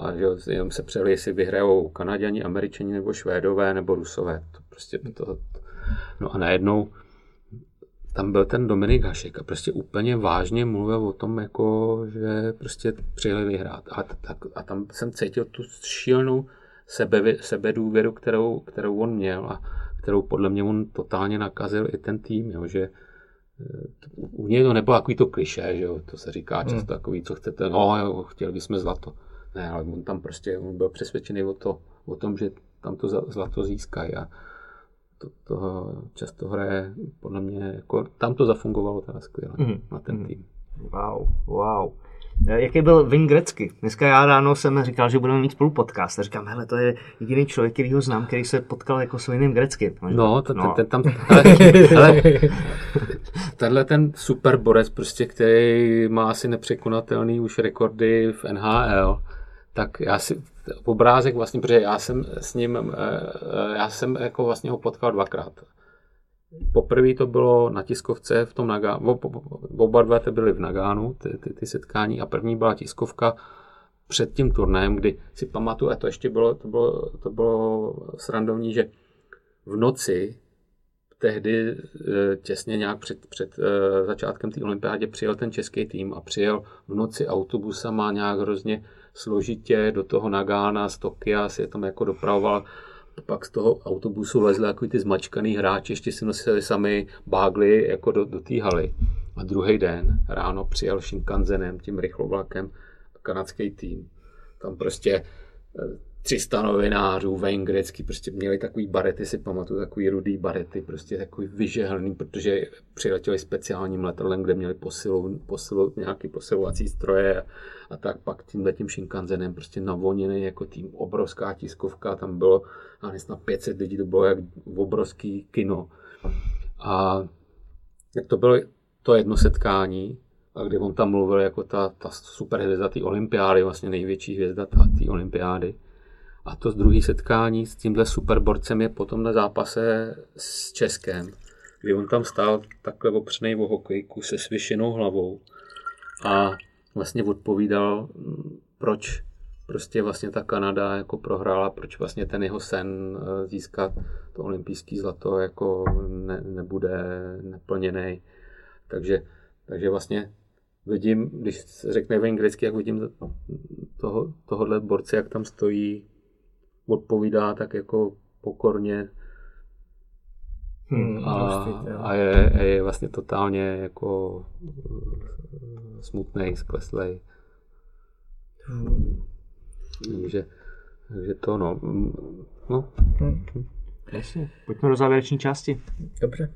Speaker 5: a že jenom se přeli, jestli vyhrajou Kanaděni, Američani nebo Švédové nebo Rusové. To prostě to. No a najednou tam byl ten Dominik Hašek a prostě úplně vážně mluvil o tom, jako, že prostě přijeli vyhrát. A, tak, a tam jsem cítil tu šílenou sebe, sebedůvěru, kterou, kterou on měl a kterou podle mě on totálně nakazil i ten tým, jo, že eh, u něj to nebylo takový to kliše, že jo, to se říká často hmm. takový, co chcete, no jo, chtěli bychom zlato. Ne, ale on tam prostě on byl přesvědčený o, to, o tom, že tam to zlato získají a to, to často hraje podle mě, jako, tam to zafungovalo teda skvěle mm-hmm. na ten mhm. tým.
Speaker 3: Wow, wow. Eh, jaký byl Vin Grecky? Dneska já ráno jsem říkal, že budeme mít spolu podcast. A říkám, hele, to je jediný člověk, který ho znám, který se potkal jako s Vinem Grecky.
Speaker 5: No, to, no. Ten, ten, tam, ale, ale, tenhle ten super borec, prostě, který má asi nepřekonatelný už rekordy v NHL, tak já si obrázek vlastně, protože já jsem s ním, eh, eh, já jsem jako vlastně ho potkal dvakrát. Poprvé to bylo na tiskovce v tom Nagánu, oba dva to byly v Nagánu, ty, ty, ty setkání a první byla tiskovka před tím turnajem, kdy si pamatuju, a to ještě bylo, to bylo, to bylo srandovní, že v noci tehdy eh, těsně nějak před, před začátkem té olympiádě přijel ten český tým a přijel v noci autobusama nějak hrozně složitě do toho Nagána z Tokia si je tam jako dopravoval pak z toho autobusu lezli jako ty zmačkaný hráči, ještě si nosili sami bágly jako do, do té haly. A druhý den ráno přijel Shinkansenem, tím rychlovlakem, kanadský tým. Tam prostě eh, 300 novinářů, Gretzky, prostě měli takový barety, si pamatuju, takový rudý barety, prostě takový vyžehlný, protože přiletěli speciálním letadlem, kde měli posilu, posilu, nějaký posilovací stroje a, tak pak tím Shinkansenem prostě navoněný jako tým, obrovská tiskovka, tam bylo a na 500 lidí, to bylo jak obrovský kino. A jak to bylo to jedno setkání, a kdy on tam mluvil jako ta, ta super hvězda té olympiády, vlastně největší hvězda té olympiády. A to z druhé setkání s tímhle superborcem je potom na zápase s Českem, kdy on tam stál takhle opřený o hokejku se svěšenou hlavou a vlastně odpovídal, proč prostě vlastně ta Kanada jako prohrála, proč vlastně ten jeho sen eh, získat to olympijské zlato jako ne, nebude neplněný. Takže, takže vlastně vidím, když řekne v anglicky, jak vidím toho, tohohle borce, jak tam stojí, odpovídá tak jako pokorně hmm, a, a je, je vlastně totálně jako eh, smutný, skleslej. Hmm. Takže, takže to no. no.
Speaker 3: Hmm. Jasně. Pojďme do závěrečné části.
Speaker 4: Dobře.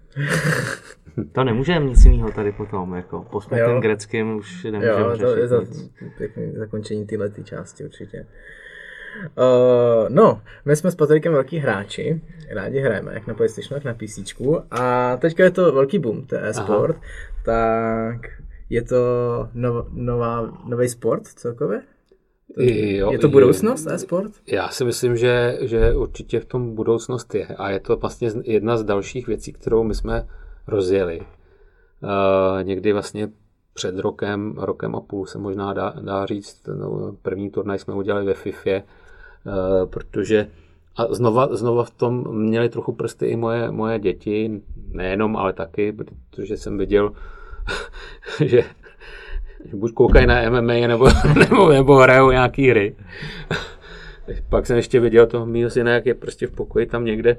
Speaker 3: to nemůžeme nic jiného tady potom, jako po smutném greckým už nemůžeme
Speaker 4: Jo, to je za, pěkný zakončení téhle části určitě. Uh, no, my jsme s Patrikem velký hráči, rádi hrajeme, jak na PlayStationu, jak na PC. A teďka je to velký boom, to je e-sport, tak je to nov, nová, nový sport celkově?
Speaker 5: Jo,
Speaker 4: je to budoucnost e-sport?
Speaker 5: Já si myslím, že, že určitě v tom budoucnost je a je to vlastně jedna z dalších věcí, kterou my jsme rozjeli. Uh, někdy vlastně před rokem, rokem a půl se možná dá, dá říct, no, první turnaj jsme udělali ve FIFA, uh, protože a znova, znova v tom měli trochu prsty i moje, moje děti, nejenom, ale taky, protože jsem viděl, že buď koukají na MMA nebo, nebo, nebo hrajou nějaký hry. Pak jsem ještě viděl toho mýho syna, jak je prostě v pokoji tam někde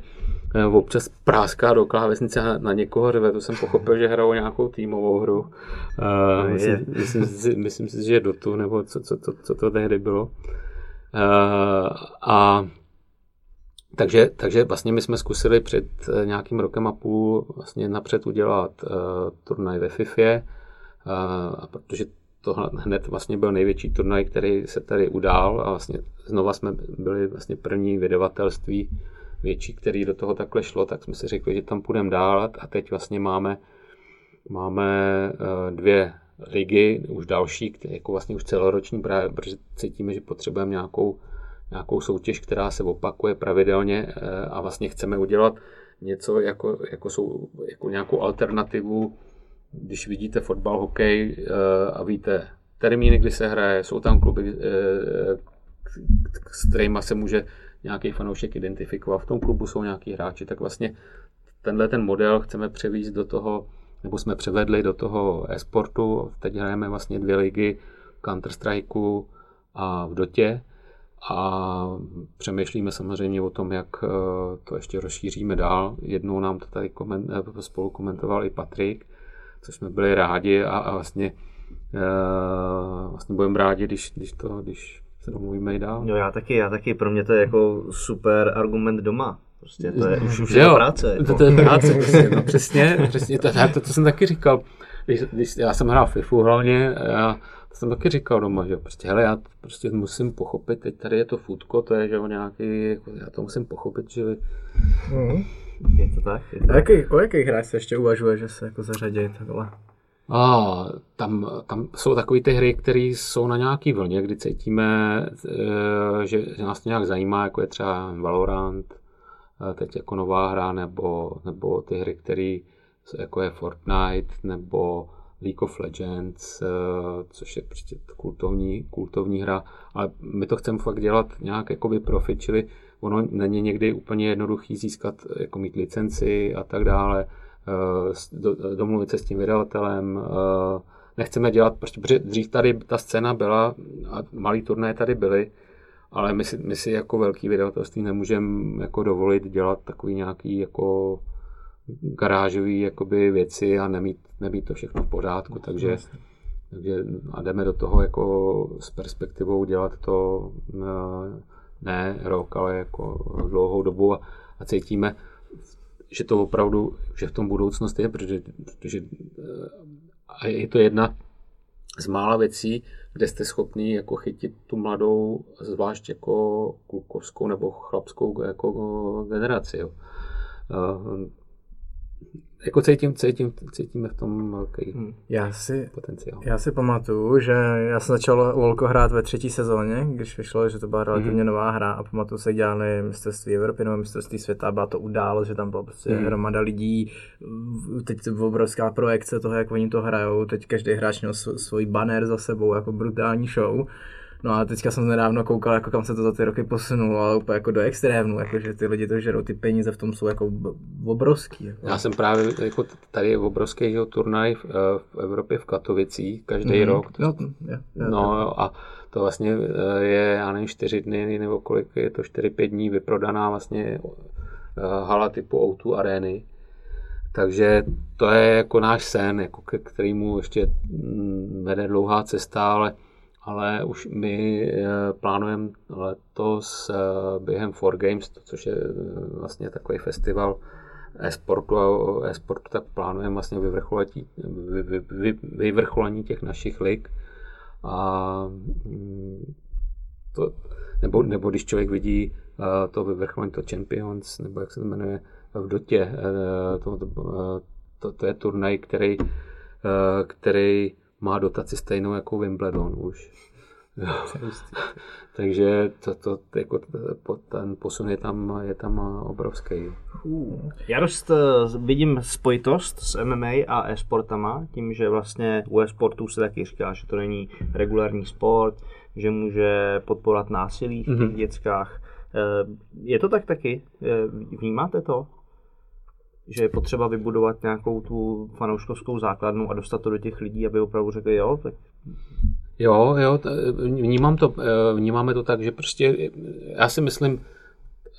Speaker 5: eh, občas práská do klávesnice na, na někoho řve, to jsem pochopil, že hrajou nějakou týmovou hru. Uh, myslím, myslím, si, myslím si, že do tu, nebo co, co, co, co to tehdy bylo. Uh, a takže, takže vlastně my jsme zkusili před nějakým rokem a půl vlastně napřed udělat uh, turnaj ve FIFA, a protože to hned vlastně byl největší turnaj, který se tady udál a vlastně znova jsme byli vlastně první vydavatelství větší, který do toho takhle šlo, tak jsme si řekli, že tam půjdeme dál a teď vlastně máme, máme eh, dvě ligy, už další, které jako vlastně už celoroční, právě protože cítíme, že potřebujeme nějakou, nějakou soutěž, která se opakuje pravidelně eh, a vlastně chceme udělat něco jako, jako, jsou, jako nějakou alternativu když vidíte fotbal, hokej eh, a víte termíny, kdy se hraje, jsou tam kluby, eh, s kterými se může nějaký fanoušek identifikovat, v tom klubu jsou nějaký hráči, tak vlastně tenhle ten model chceme převízt do toho, nebo jsme převedli do toho e-sportu. Teď hrajeme vlastně dvě ligy v Counter-Strikeu a v Dotě a přemýšlíme samozřejmě o tom, jak eh, to ještě rozšíříme dál. Jednou nám to tady koment, spolu komentoval i Patrik, což jsme byli rádi a, a vlastně, uh, vlastně budeme rádi, když, když, to, když se domluvíme i dál.
Speaker 3: Jo, já taky, já taky, pro mě to je jako super argument doma. Prostě to je už, už je to práce.
Speaker 5: Jako. To, to je práce, prostě, no, přesně, přesně, to, to, to, jsem taky říkal, když, když já jsem hrál FIFU hlavně, já to jsem taky říkal doma, že prostě, hele, já prostě musím pochopit, teď tady je to futko, to je, že o nějaký, jako, já to musím pochopit, že
Speaker 3: mm. Je to tak? Je to.
Speaker 4: Jaký, o jakých hrách se ještě uvažuje, že se jako zařadí takhle?
Speaker 5: A tam, tam jsou takové ty hry, které jsou na nějaký vlně, kdy cítíme, eh, že, že nás to nějak zajímá, jako je třeba Valorant, teď jako nová hra, nebo, nebo ty hry, které jako je Fortnite, nebo League of Legends, eh, což je prostě kultovní, kultovní hra, ale my to chceme fakt dělat nějak jakoby profi, čili ono není někdy úplně jednoduchý získat, jako mít licenci a tak dále, eh, domluvit se s tím vydavatelem, eh, nechceme dělat, protože dřív tady ta scéna byla a malý turné tady byly, ale my si, my si jako velký vydavatelství nemůžeme jako dovolit dělat takový nějaký jako garážový jakoby věci a nemít, nemít to všechno v pořádku, takže, takže a jdeme do toho jako s perspektivou dělat to eh, ne rok, ale jako dlouhou dobu a, a cítíme, že to opravdu, že v tom budoucnost je, protože, protože a je to jedna z mála věcí, kde jste schopni jako chytit tu mladou, zvlášť jako klukovskou nebo chlapskou jako generaci. Jo. Jako cítím, cítím, cítíme v tom velký hmm.
Speaker 4: já si,
Speaker 5: potenciál.
Speaker 4: Já si pamatuju, že já jsem začal LoLko hrát ve třetí sezóně, když vyšlo, že to byla relativně mm. nová hra a pamatuju se, dělali mistrovství Evropy nebo mistrovství světa, byla to událost, že tam byla prostě mm. hromada lidí, teď obrovská projekce toho, jak oni to hrajou, teď každý hráč měl svůj banner za sebou, jako brutální show. No a teďka jsem nedávno koukal, jako kam se to za ty roky posunulo, ale úplně jako do extrémnu, jako že ty lidi to žerou, ty peníze v tom jsou jako obrovský. Jako.
Speaker 5: Já jsem právě, jako tady je obrovský jo, turnaj v, eh, v Evropě v Katovicích každý mm-hmm. rok.
Speaker 4: No, je, je,
Speaker 5: no a to vlastně eh, je, já nevím, čtyři dny nebo kolik je to, čtyři, pět dní vyprodaná vlastně eh, hala typu O2 arény. Takže to je jako náš sen, jako ke kterému ještě mm, vede dlouhá cesta, ale ale už my eh, plánujeme letos eh, během Four Games, což je eh, vlastně takový festival e-sportu a e-sportu, tak plánujeme vlastně vyvrcholení, vy, vy, vy, vyvrcholení těch našich lig. A mm, to, nebo, nebo když člověk vidí to vyvrcholení, to Champions, nebo jak se to jmenuje v Dotě, to, to, to, to je turnaj, který, který má dotaci stejnou jako Wimbledon už. Takže to, to, jako, ten posun je tam, je tam obrovský.
Speaker 3: Uh. Já dost vidím spojitost s MMA a e-sportama, tím, že vlastně u e-sportu se taky říká, že to není regulární sport, že může podporovat násilí v těch mm-hmm. dětskách. Eh, je to tak taky? Eh, vnímáte to? Že je potřeba vybudovat nějakou tu fanouškovskou základnu a dostat to do těch lidí, aby opravdu řekli, jo, tak
Speaker 5: Jo, jo, vnímám to, eh, vnímáme to tak, že prostě, já si myslím,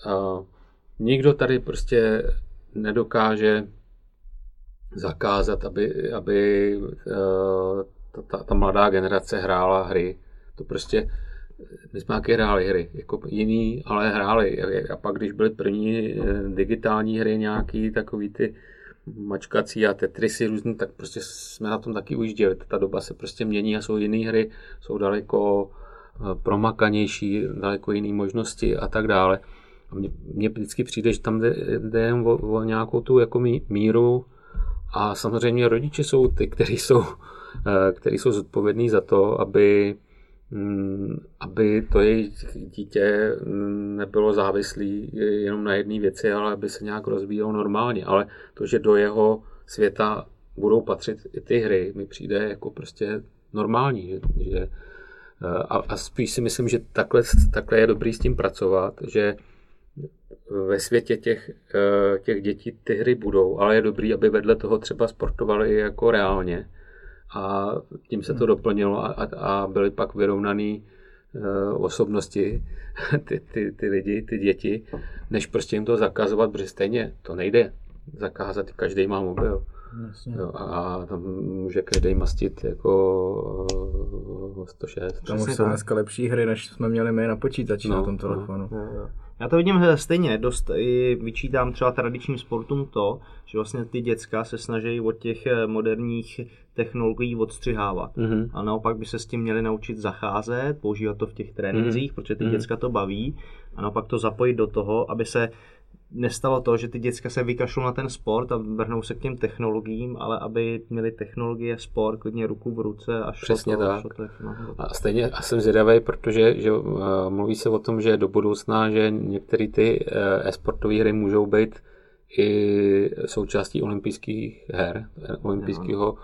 Speaker 5: uh, nikdo tady prostě nedokáže zakázat, aby, aby uh, ta, ta mladá generace hrála hry. To prostě, my jsme taky hráli hry, jako jiný, ale hráli. A pak, když byly první digitální hry nějaký, takový ty mačkací a tetrisy různý, tak prostě jsme na tom taky ujížděli. Ta doba se prostě mění a jsou jiné hry, jsou daleko eh, promakanější, daleko jiné možnosti a tak dále. A mně, mně vždycky přijde, že tam jde, jde o, o nějakou tu jako míru a samozřejmě rodiče jsou ty, kteří jsou, eh, který jsou zodpovědní za to, aby aby to jejich dítě mm, nebylo závislý jenom na jedné věci, ale aby se nějak rozvíjelo normálně. Ale to, že do jeho světa budou patřit i ty hry, mi přijde jako prostě normální. Že, že, a, a spíš si myslím, že takhle, takhle je dobrý s tím pracovat, že ve světě těch, eh, těch dětí ty hry budou, ale je dobrý, aby vedle toho třeba sportovali jako reálně a tím se to doplnilo a, a byly pak vyrovnaný uh, osobnosti, ty, ty, ty lidi, ty děti, než prostě jim to zakazovat, protože stejně to nejde zakázat, každý má mobil. Jo, a tam může každý mastit jako 106.
Speaker 4: Tam už jsou dneska lepší hry, než jsme měli my na počítači no, na tom telefonu. No,
Speaker 3: no. Já to vidím stejně, dost i vyčítám třeba tradičním sportům to, že vlastně ty děcka se snaží od těch eh, moderních technologií odstřihávat. Mm-hmm. A naopak by se s tím měli naučit zacházet, používat to v těch trénincích, mm-hmm. protože ty mm-hmm. děcka to baví a naopak to zapojit do toho, aby se nestalo to, že ty děcka se vykašlou na ten sport a vrhnou se k těm technologiím, ale aby měli technologie, sport, klidně ruku v ruce a
Speaker 5: Přesně to, tak. To a stejně a jsem zvědavý, protože že, uh, mluví se o tom, že do budoucna, že některé ty uh, e-sportové hry můžou být i součástí olympijských her, olympijského uh,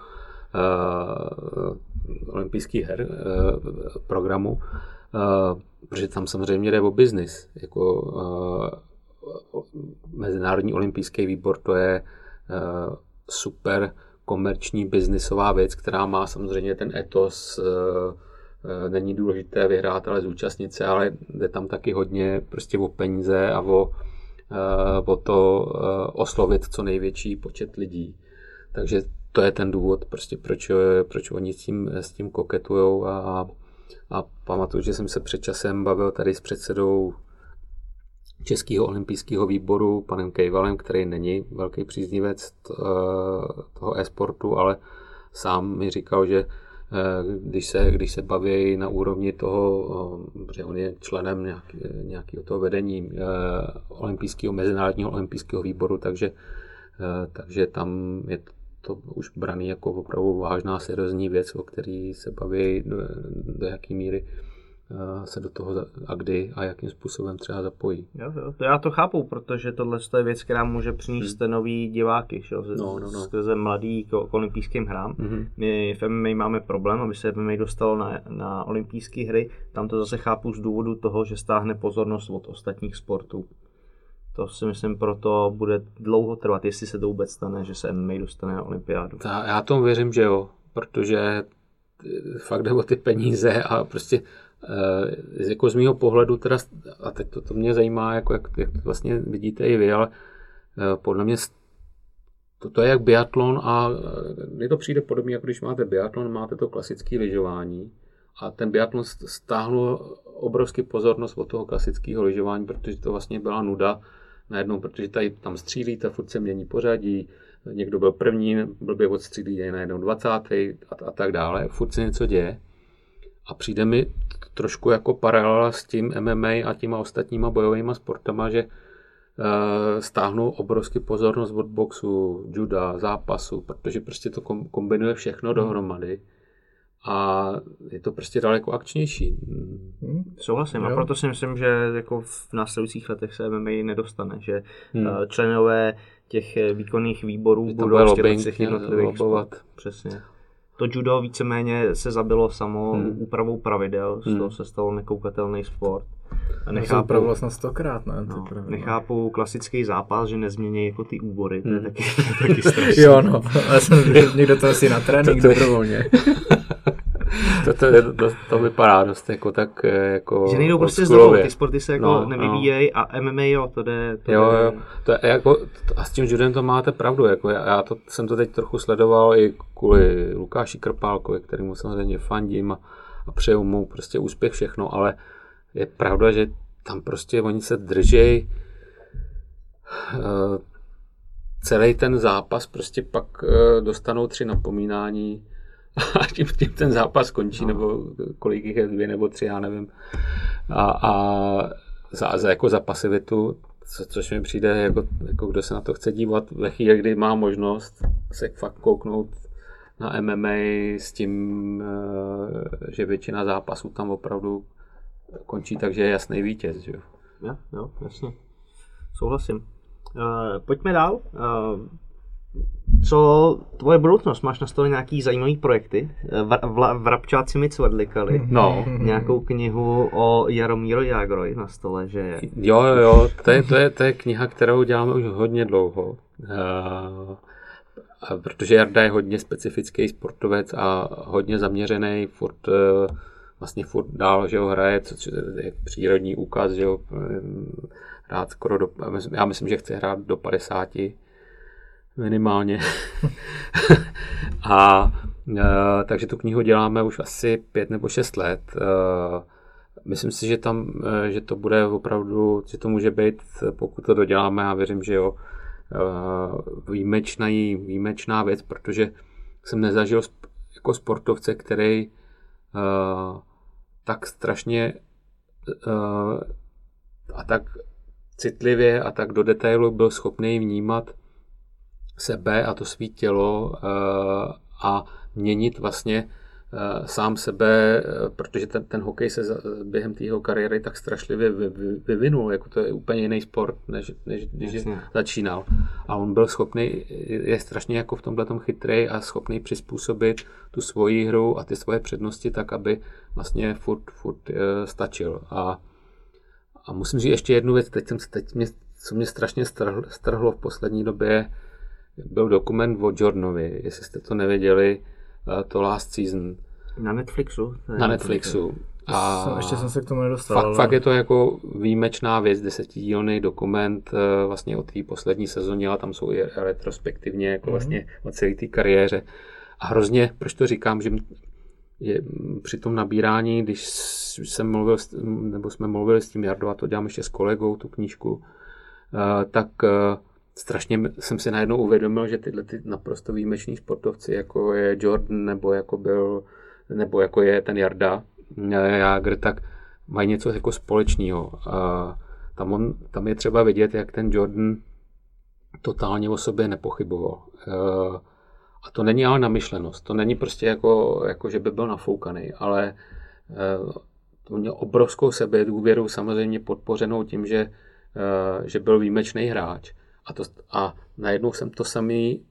Speaker 5: olympijských her uh, programu, uh, protože tam samozřejmě jde o biznis. Jako, uh, Mezinárodní olympijský výbor to je uh, super komerční biznisová věc, která má samozřejmě ten etos, uh, uh, není důležité vyhrát, ale zúčastnit se, ale jde tam taky hodně prostě o peníze a o, o to oslovit co největší počet lidí. Takže to je ten důvod, prostě proč, proč oni s tím, s tím koketujou a, a pamatuju, že jsem se před časem bavil tady s předsedou Českého olympijského výboru, panem Kejvalem, který není velký příznivec toho e-sportu, ale sám mi říkal, že eh, když se, když se baví na úrovni toho, eh, že on je členem nějakého toho vedení eh, olympijského, mezinárodního olympijského výboru, takže takže tam je to už braný jako opravdu vážná, seriózní věc, o který se baví do, do jaké míry se do toho a kdy a jakým způsobem třeba zapojí.
Speaker 3: Jo, jo, to já to chápu, protože tohle je věc, která může přinést hmm. nový diváky, že? No, no, no. skrze mladý k, k olympijským hrám. Hmm. My v MMA máme problém, aby se MMA dostalo na, na olympijské hry. Tam to zase chápu z důvodu toho, že stáhne pozornost od ostatních sportů. To si myslím, proto bude dlouho trvat, jestli se to vůbec stane, že se MMA dostane na olympiádu.
Speaker 5: Ta, já tomu věřím, že jo, protože fakt jde o ty peníze a prostě jako z mého pohledu teda, a teď to, to mě zajímá, jako jak, jak to vlastně vidíte i vy, ale e, podle mě to, to je jak biatlon a eh, mně to přijde podobně, jako když máte biatlon, máte to klasické lyžování a ten biatlon stáhnul obrovský pozornost od toho klasického lyžování, protože to vlastně byla nuda najednou, protože tady tam střílíte, furt se mění pořadí, někdo byl první, blbě odstřílí, je najednou 20. A, a tak dále, furt se něco děje. A přijde mi trošku jako paralela s tím MMA a těma ostatníma bojovými sportama, že uh, stáhnou obrovský pozornost od boxu, juda, zápasu, protože prostě to kombinuje všechno dohromady a je to prostě daleko akčnější.
Speaker 3: Hmm, souhlasím jo. a proto si myslím, že jako v následujících letech se MMA nedostane, že hmm. Eh, členové těch eh, výkonných výborů budou
Speaker 5: v těch jednotlivých
Speaker 3: Přesně. To judo víceméně se zabilo samo hmm. úpravou pravidel, z hmm. toho se stalo nekoukatelný sport.
Speaker 4: A nechápu, to snad stokrát, ne?
Speaker 3: No, nechápu klasický zápas, že nezmění jako ty úbory, to je hmm. taky, taky strašné.
Speaker 4: jo, no, ale jsem, někdo to asi na trénink dobrovolně.
Speaker 5: to, to, to, to, vypadá dost jako tak eh, jako
Speaker 3: Že nejdou prostě znovu, ty sporty se jako no, nevyvíjejí no. a MMA jo, to jde. To
Speaker 5: jo, jde. jo, to je jako, a s tím judem to máte pravdu, jako já, já to, jsem to teď trochu sledoval i kvůli Lukáši Krpálkovi, kterýmu samozřejmě fandím a, a přeju mu prostě úspěch všechno, ale je pravda, že tam prostě oni se držej uh, celý ten zápas prostě pak uh, dostanou tři napomínání a tím, tím ten zápas končí, no. nebo kolik jich je, dvě nebo tři, já nevím. A, a za, za, jako za pasivitu, co, což mi přijde, jako, jako kdo se na to chce dívat ve chvíli, kdy má možnost se fakt kouknout na MMA s tím, eh, že většina zápasů tam opravdu končí tak, že je jasný vítěz. Že?
Speaker 3: Jo, jo, jasně. Souhlasím. Uh, pojďme dál. Uh, co tvoje budoucnost? Máš na stole nějaký zajímavý projekty? V, v, vrabčáci mi cvrdlikali.
Speaker 5: No.
Speaker 3: Nějakou knihu o Jaromíro Jágroj na stole, že je.
Speaker 5: Jo, jo, jo. To je, to je, to je kniha, kterou děláme už hodně dlouho. Uh, a protože Jarda je hodně specifický sportovec a hodně zaměřený, furt uh, vlastně furt dál, že ho hraje, co je přírodní úkaz, že ho hrát skoro do, já myslím, že chce hrát do 50 minimálně. a e, takže tu knihu děláme už asi pět nebo šest let. E, myslím si, že tam, e, že to bude opravdu, že to může být, pokud to doděláme, a věřím, že jo, e, výjimečná, výjimečná věc, protože jsem nezažil jako sportovce, který e, tak strašně e, a tak citlivě a tak do detailu byl schopný vnímat sebe a to svý tělo eh, a měnit vlastně eh, sám sebe, eh, protože ten, ten hokej se během té jeho kariéry tak strašlivě vyvinul, jako to je úplně jiný sport, než, než když Jasně. začínal. A on byl schopný, je strašně jako v tomhle tom chytrý a schopný přizpůsobit tu svoji hru a ty svoje přednosti tak, aby vlastně furt, furt stačil. A, a musím říct ještě jednu věc, teď, jsem, teď mě, co mě strašně strhlo v poslední době, byl dokument o Jordanovi, jestli jste to nevěděli, eh, to Last Season.
Speaker 3: Na Netflixu?
Speaker 5: Na Netflixu.
Speaker 4: A ještě jsem se k tomu nedostal.
Speaker 5: Fakt, ale... fakt je to jako výjimečná věc, desetidílný dokument eh, vlastně o té poslední sezóně, a tam jsou i retrospektivně jako mm-hmm. vlastně o celé té kariéře. A hrozně, proč to říkám, že je při tom nabírání, když jsem mluvil, nebo jsme mluvili s tím Jardou, a to dělám ještě s kolegou, tu knížku, eh, tak strašně jsem si najednou uvědomil, že tyhle ty naprosto výjimeční sportovci, jako je Jordan, nebo jako byl, nebo jako je ten Jarda Jager, tak mají něco jako společného. A tam, on, tam je třeba vidět, jak ten Jordan totálně o sobě nepochyboval. Uh, a to není ale namyšlenost, to není prostě jako, jako že by byl nafoukaný, ale to měl obrovskou sebedůvěru, samozřejmě podpořenou tím, že, že byl výjimečný hráč. A, to, a najednou jsem to samý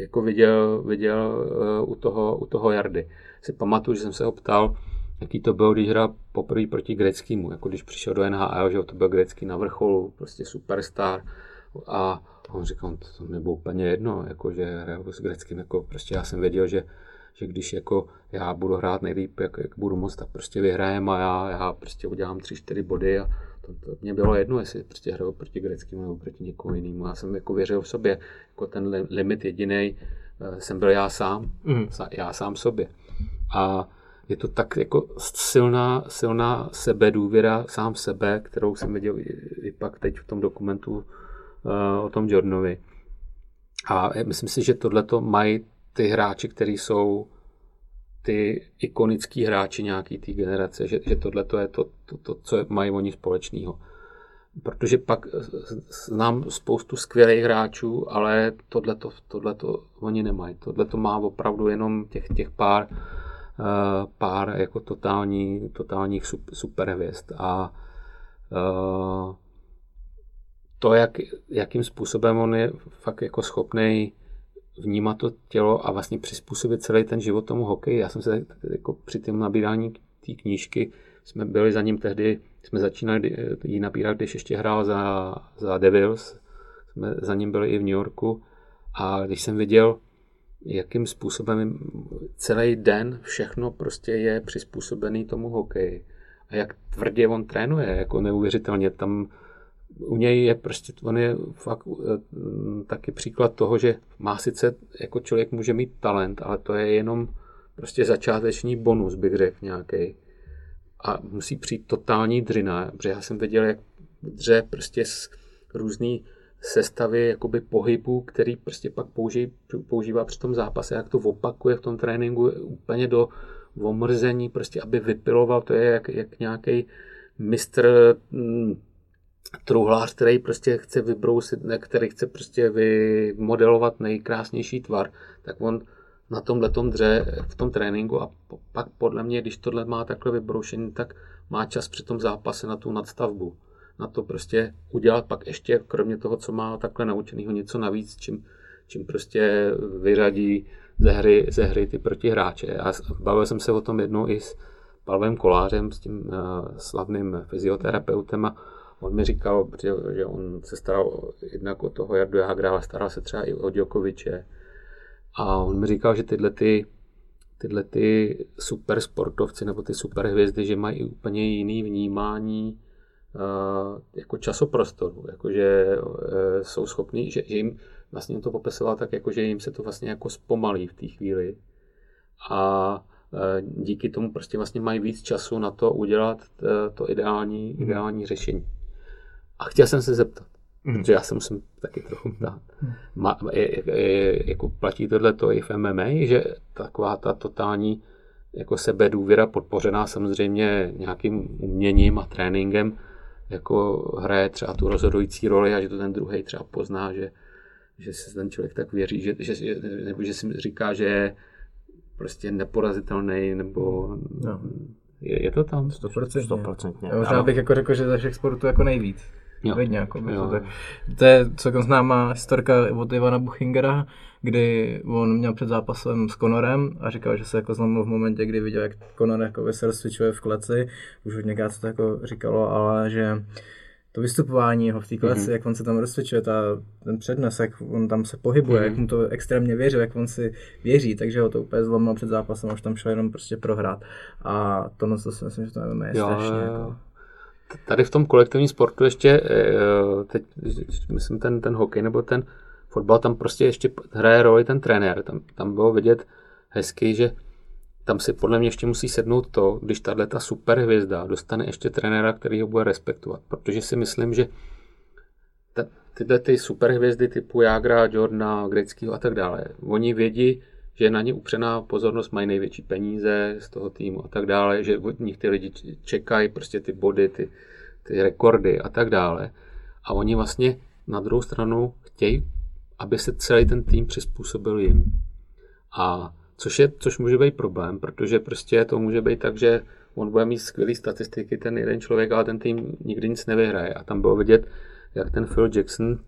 Speaker 5: jako viděl, viděl uh, u, toho, u toho Jardy. Si pamatuju, že jsem se ho ptal, jaký to bylo, když hrál poprvé proti Greckému, jako když přišel do NHL, že to byl Grecký na vrcholu, prostě superstar. A on říkal, to, to mi bylo úplně jedno, jako, že hraju s Greckým, jako prostě já jsem věděl, že že když jako já budu hrát nejlíp, jak, jak budu moc, tak prostě vyhrajem a já, já prostě udělám tři, čtyři body a to, to mě bylo jedno, jestli prostě hraju proti Greckému nebo proti někomu jinému. Já jsem jako věřil v sobě, jako ten limit jediný eh, jsem byl já sám, mm. já sám sobě. A je to tak jako silná, silná sebedůvěra sám sebe, kterou jsem viděl i pak teď v tom dokumentu uh, o tom Jordanovi. A myslím si, že tohle mají ty hráči, kteří jsou ty ikonický hráči nějaký té generace, že, že tohle je to, to, to, co mají oni společného. Protože pak znám spoustu skvělých hráčů, ale tohleto, tohleto oni nemají. Tohleto má opravdu jenom těch, těch pár, uh, pár jako totální, totálních super, superhvězd. A uh, to, jak, jakým způsobem on je fakt jako schopný vnímat to tělo a vlastně přizpůsobit celý ten život tomu hokeji. Já jsem se jako při tom nabírání té knížky, jsme byli za ním tehdy, jsme začínali ji nabírat, když ještě hrál za, za Devils, jsme za ním byli i v New Yorku. A když jsem viděl, jakým způsobem celý den všechno prostě je přizpůsobený tomu hokeji a jak tvrdě on trénuje, jako neuvěřitelně. Tam u něj je prostě, on je fakt eh, taky příklad toho, že má sice, jako člověk může mít talent, ale to je jenom prostě začáteční bonus, bych řekl nějaký. A musí přijít totální dřina, protože já jsem viděl, jak dře prostě z různý sestavy jakoby pohybu, který prostě pak použij, používá při tom zápase, jak to opakuje v tom tréninku úplně do omrzení, prostě aby vypiloval, to je jak, jak nějaký mistr mm, truhlář, který prostě chce vybrousit, který chce prostě vymodelovat nejkrásnější tvar, tak on na tomhle tom dře v tom tréninku a pak podle mě, když tohle má takhle vybroušený, tak má čas při tom zápase na tu nadstavbu. Na to prostě udělat pak ještě, kromě toho, co má takhle naučenýho, něco navíc, čím, čím prostě vyřadí ze hry, ze hry ty protihráče. A bavil jsem se o tom jednou i s Pavlem Kolářem, s tím uh, slavným fyzioterapeutem a On mi říkal, že on se staral jednak o toho Jardu Jagra, ale staral se třeba i o Djokoviče. A on mi říkal, že tyhle ty, tyhle ty super sportovci nebo ty super hvězdy, že mají úplně jiný vnímání uh, jako časoprostoru, jakože uh, jsou schopní, že, že jim vlastně to popisoval tak, jako, že jim se to vlastně jako zpomalí v té chvíli. A uh, díky tomu prostě vlastně mají víc času na to udělat to ideální, ideální řešení. A chtěl jsem se zeptat, mm. protože já se musím taky trochu ptát. Ma, je, je, jako platí tohle to i v MMA, že taková ta totální jako sebedůvěra podpořená samozřejmě nějakým uměním a tréninkem, jako hraje třeba tu rozhodující roli a že to ten druhý třeba pozná, že, že se ten člověk tak věří, že, že, nebo že si říká, že je prostě neporazitelný, nebo no. je, je to tam?
Speaker 4: 100%. 100%. Možná bych jako řekl, že ze všech sportů jako nejvíc. Jo. Vidně, jako jo. To, to je celkem známá historka od Ivana Buchingera, kdy on měl před zápasem s Conorem a říkal, že se jako zlomil v momentě, kdy viděl, jak Conor jako se rozcvičuje v kleci, už od něká to jako říkalo, ale že to vystupování jeho v té kleci, mm-hmm. jak on se tam rozcvičuje, ta, ten přednes, jak on tam se pohybuje, mm-hmm. jak mu to extrémně věřil, jak on si věří, takže ho to úplně zlomil před zápasem, už tam šel jenom prostě prohrát. A to, no, to si myslím, že to je strašně. Jako
Speaker 5: tady v tom kolektivním sportu ještě, eh, teď myslím ten, ten hokej nebo ten fotbal, tam prostě ještě hraje roli ten trenér. Tam, tam bylo vidět hezky, že tam si podle mě ještě musí sednout to, když tahle ta super hvězda dostane ještě trenéra, který ho bude respektovat. Protože si myslím, že ta, tyhle ty super hvězdy typu Jagra, Jordana, Greckého a tak dále, oni vědí, že na ně upřená pozornost mají největší peníze z toho týmu a tak dále, že od nich ty lidi čekají prostě ty body, ty, ty rekordy a tak dále. A oni vlastně na druhou stranu chtějí aby se celý ten tým přizpůsobil jim. A což, je, což může být problém, protože prostě to může být tak, že on bude mít skvělé statistiky, ten jeden člověk, ale ten tým nikdy nic nevyhraje. A tam bylo vidět, jak ten Phil Jackson,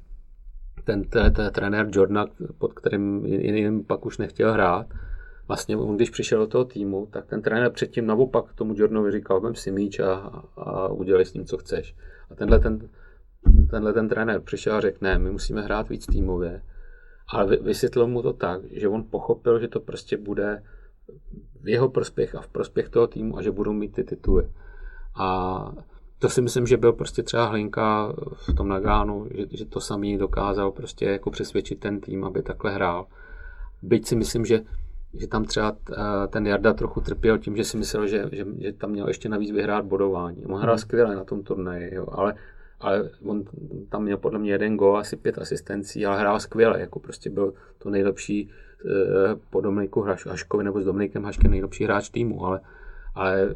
Speaker 5: ten, ten, ten trenér Jordana, pod kterým jiným pak už nechtěl hrát, vlastně on, když přišel do toho týmu, tak ten trenér předtím naopak tomu Jordanovi říkal, vem si míč a, a udělej s ním, co chceš. A tenhle ten, tenhle ten trenér přišel a řekl, ne, my musíme hrát víc týmově. Ale vysvětlil mu to tak, že on pochopil, že to prostě bude v jeho prospěch a v prospěch toho týmu a že budou mít ty tituly. A to si myslím, že byl prostě třeba Hlinka v tom Nagánu, že, že to samý dokázal prostě jako přesvědčit ten tým, aby takhle hrál. Byť si myslím, že, že tam třeba ten Jarda trochu trpěl tím, že si myslel, že, že, že tam měl ještě navíc vyhrát bodování. On hrál hmm. skvěle na tom turnaji, jo, ale, ale on tam měl podle mě jeden gol, asi pět asistencí, ale hrál skvěle, jako prostě byl to nejlepší Eh, po Dominiku Haškovi nebo s Dominikem Haškem nejlepší hráč týmu, ale, ale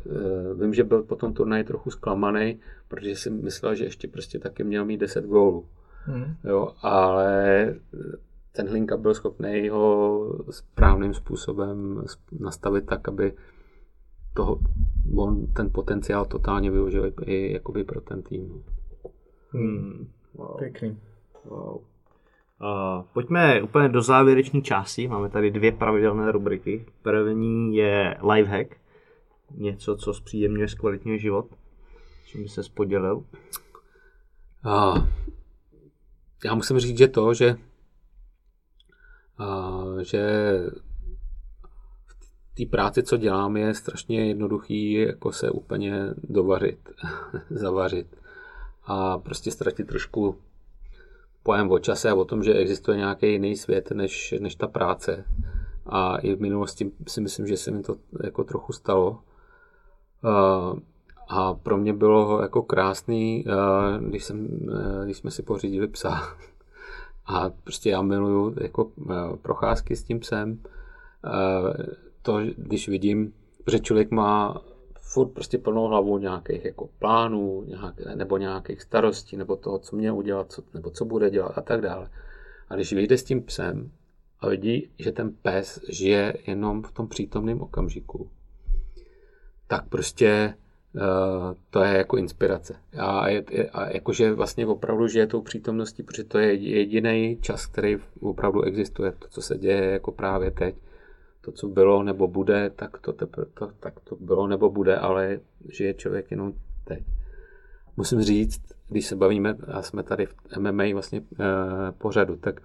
Speaker 5: vím, že byl po tom turnaji trochu zklamaný, protože si myslel, že ještě prostě taky měl mít 10 gólů. Hmm. Jo, ale ten Hlinka byl schopný ho správným způsobem nastavit tak, aby toho, on ten potenciál totálně využil i jakoby pro ten tým.
Speaker 4: Hmm. Wow. Pěkný.
Speaker 3: Wow. Uh, pojďme úplně do závěrečné části. Máme tady dvě pravidelné rubriky. První je lifehack. Něco, co zpříjemňuje zkvalitňuje život. Čím by se podělil?
Speaker 5: Uh, já musím říct, že to, že, uh, že v té práci, co dělám, je strašně jednoduchý jako se úplně dovařit, zavařit a prostě ztratit trošku pojem o čase a o tom, že existuje nějaký jiný svět než, než ta práce. A i v minulosti si myslím, že se mi to jako trochu stalo. A pro mě bylo jako krásný, když, jsem, když jsme si pořídili psa. A prostě já miluju jako procházky s tím psem. To, když vidím, že člověk má furt prostě plnou hlavu nějakých jako plánů, nějak, nebo nějakých starostí, nebo toho, co mě udělat, co, nebo co bude dělat a tak dále. A když vyjde s tím psem a vidí, že ten pes žije jenom v tom přítomném okamžiku, tak prostě uh, to je jako inspirace. A, je, a jakože vlastně opravdu žije tou přítomností, protože to je jediný čas, který opravdu existuje, to, co se děje jako právě teď to, co bylo nebo bude, tak to, teprve, to, tak to bylo nebo bude, ale žije člověk jenom teď. Musím říct, když se bavíme, a jsme tady v MMA vlastně e, pořadu, tak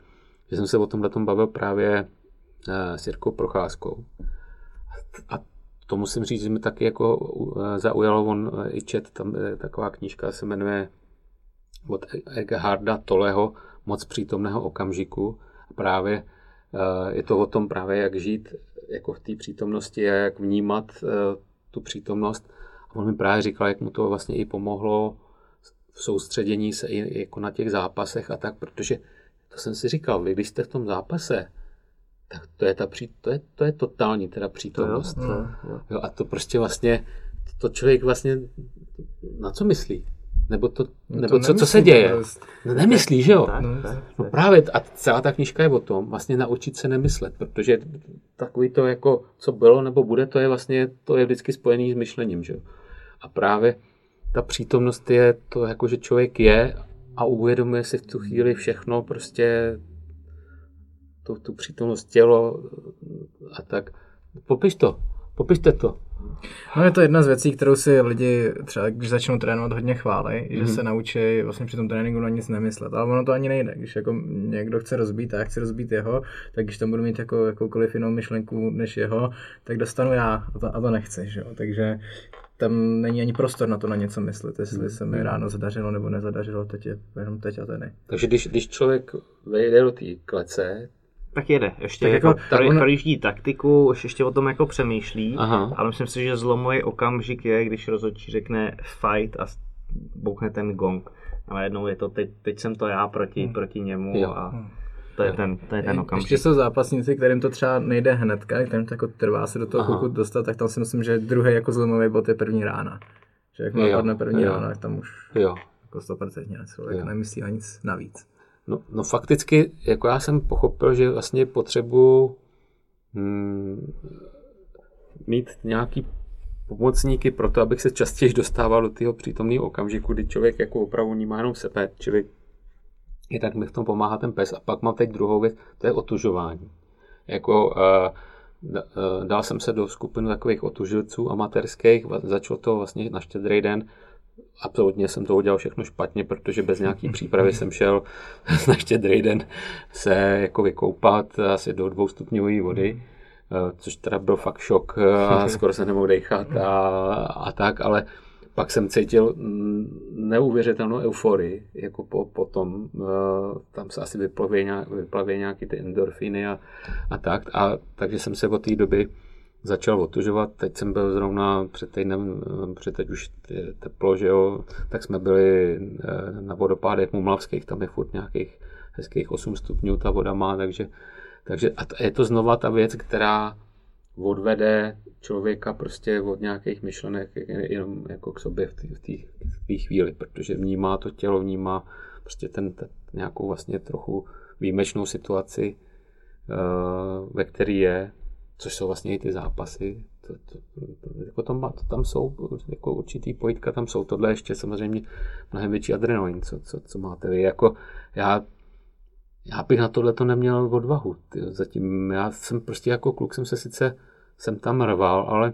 Speaker 5: že jsem se o tomhle tom bavil právě e, s Jirkou Procházkou. A to musím říct, že mi taky jako e, zaujalo, on e, i čet, tam je taková knížka se jmenuje od Eckharda Toleho Moc přítomného okamžiku. A právě je to o tom právě, jak žít jako v té přítomnosti a jak vnímat uh, tu přítomnost. A on mi právě říkal, jak mu to vlastně i pomohlo v soustředění se i jako na těch zápasech a tak, protože to jsem si říkal, vy když jste v tom zápase, tak to je, ta pří, to je, to je totální teda přítomnost. To jo, to, jo. Jo, a to prostě vlastně, to člověk vlastně, na co myslí? Nebo, to, no nebo to co, co se děje? No nemyslí, že jo? Tak, no, tak, no právě a celá ta knížka je o tom, vlastně naučit se nemyslet, protože takový to jako, co bylo nebo bude, to je vlastně, to je vždycky spojený s myšlením, že jo? A právě ta přítomnost je to, jako že člověk je a uvědomuje si v tu chvíli všechno, prostě tu, tu přítomnost tělo a tak. Popiš to, popište to.
Speaker 4: No je to jedna z věcí, kterou si lidi třeba, když začnou trénovat, hodně chválí, mm-hmm. že mhm. se naučí vlastně při tom tréninku na nic nemyslet. Ale ono to ani nejde. Když jako někdo chce rozbít a já chci rozbít jeho, tak když tam budu mít jako, jakoukoliv jinou myšlenku než jeho, tak dostanu já a to, a to nechci. Že? Takže tam není ani prostor na to na něco myslet, jestli se mi mhm. ráno zadařilo nebo nezadařilo, teď je jenom teď a tady.
Speaker 5: Takže když, když člověk vejde do té klece,
Speaker 3: tak jede. Ještě tak jako, jako tady, on... projíždí taktiku, už ještě o tom jako přemýšlí, Aha. ale myslím si, že zlomový okamžik je, když rozhodčí řekne fight a bouchne ten gong. Ale jednou je to, teď, teď jsem to já proti, hmm. proti němu jo. a hmm. to je, ten, to je ten okamžik.
Speaker 4: Ještě jsou zápasníci, kterým to třeba nejde hnedka, kterým to jako trvá se do toho kuku dostat, tak tam si myslím, že druhý jako zlomový bod je první rána. Že jak napadne první jo. rána, tak tam už jo. jako 100% člověk jo. nemyslí na nic navíc.
Speaker 5: No, no fakticky, jako já jsem pochopil, že vlastně potřebuji hmm, mít nějaký pomocníky pro to, abych se častěji dostával do toho přítomného okamžiku, kdy člověk jako opravdu vnímá jenom sebe, čili i tak mi v tom pomáhá ten pes. A pak mám teď druhou věc, to je otužování. Jako, uh, dal jsem se do skupiny takových otužilců amatérských, začalo to vlastně na štědrý den, absolutně jsem to udělal všechno špatně, protože bez nějaký přípravy jsem šel na štědrý den se jako vykoupat asi do dvoustupňové vody, eh, což teda byl fakt šok a skoro se nemohl dechat a, a tak, ale pak jsem cítil neuvěřitelnou euforii, jako po, potom, uh, tam se asi vyplaví, nějak, vyplaví nějaký ty endorfíny a, a tak, a takže jsem se od té doby začal otužovat, teď jsem byl zrovna před týdnem, eh, před teď už je teplo, že jo, tak jsme byli eh, na vodopádech Mumlavských, tam je furt nějakých hezkých 8 stupňů ta voda má, takže, takže a je to znova ta věc, která odvede člověka prostě od nějakých myšlenek jenom jako k sobě v té chvíli, protože vnímá to tělo, vnímá prostě ten, ten nějakou vlastně trochu výjimečnou situaci, uh, ve který je, což jsou vlastně i ty zápasy. To, to, to, jako tam, to, tam jsou jako určitý pojitka, tam jsou tohle ještě samozřejmě mnohem větší adrenalin, co, co, co máte vy. Jako já, já bych na tohle to neměl odvahu. Tyjo. Zatím já jsem prostě jako kluk jsem se sice jsem tam rval, ale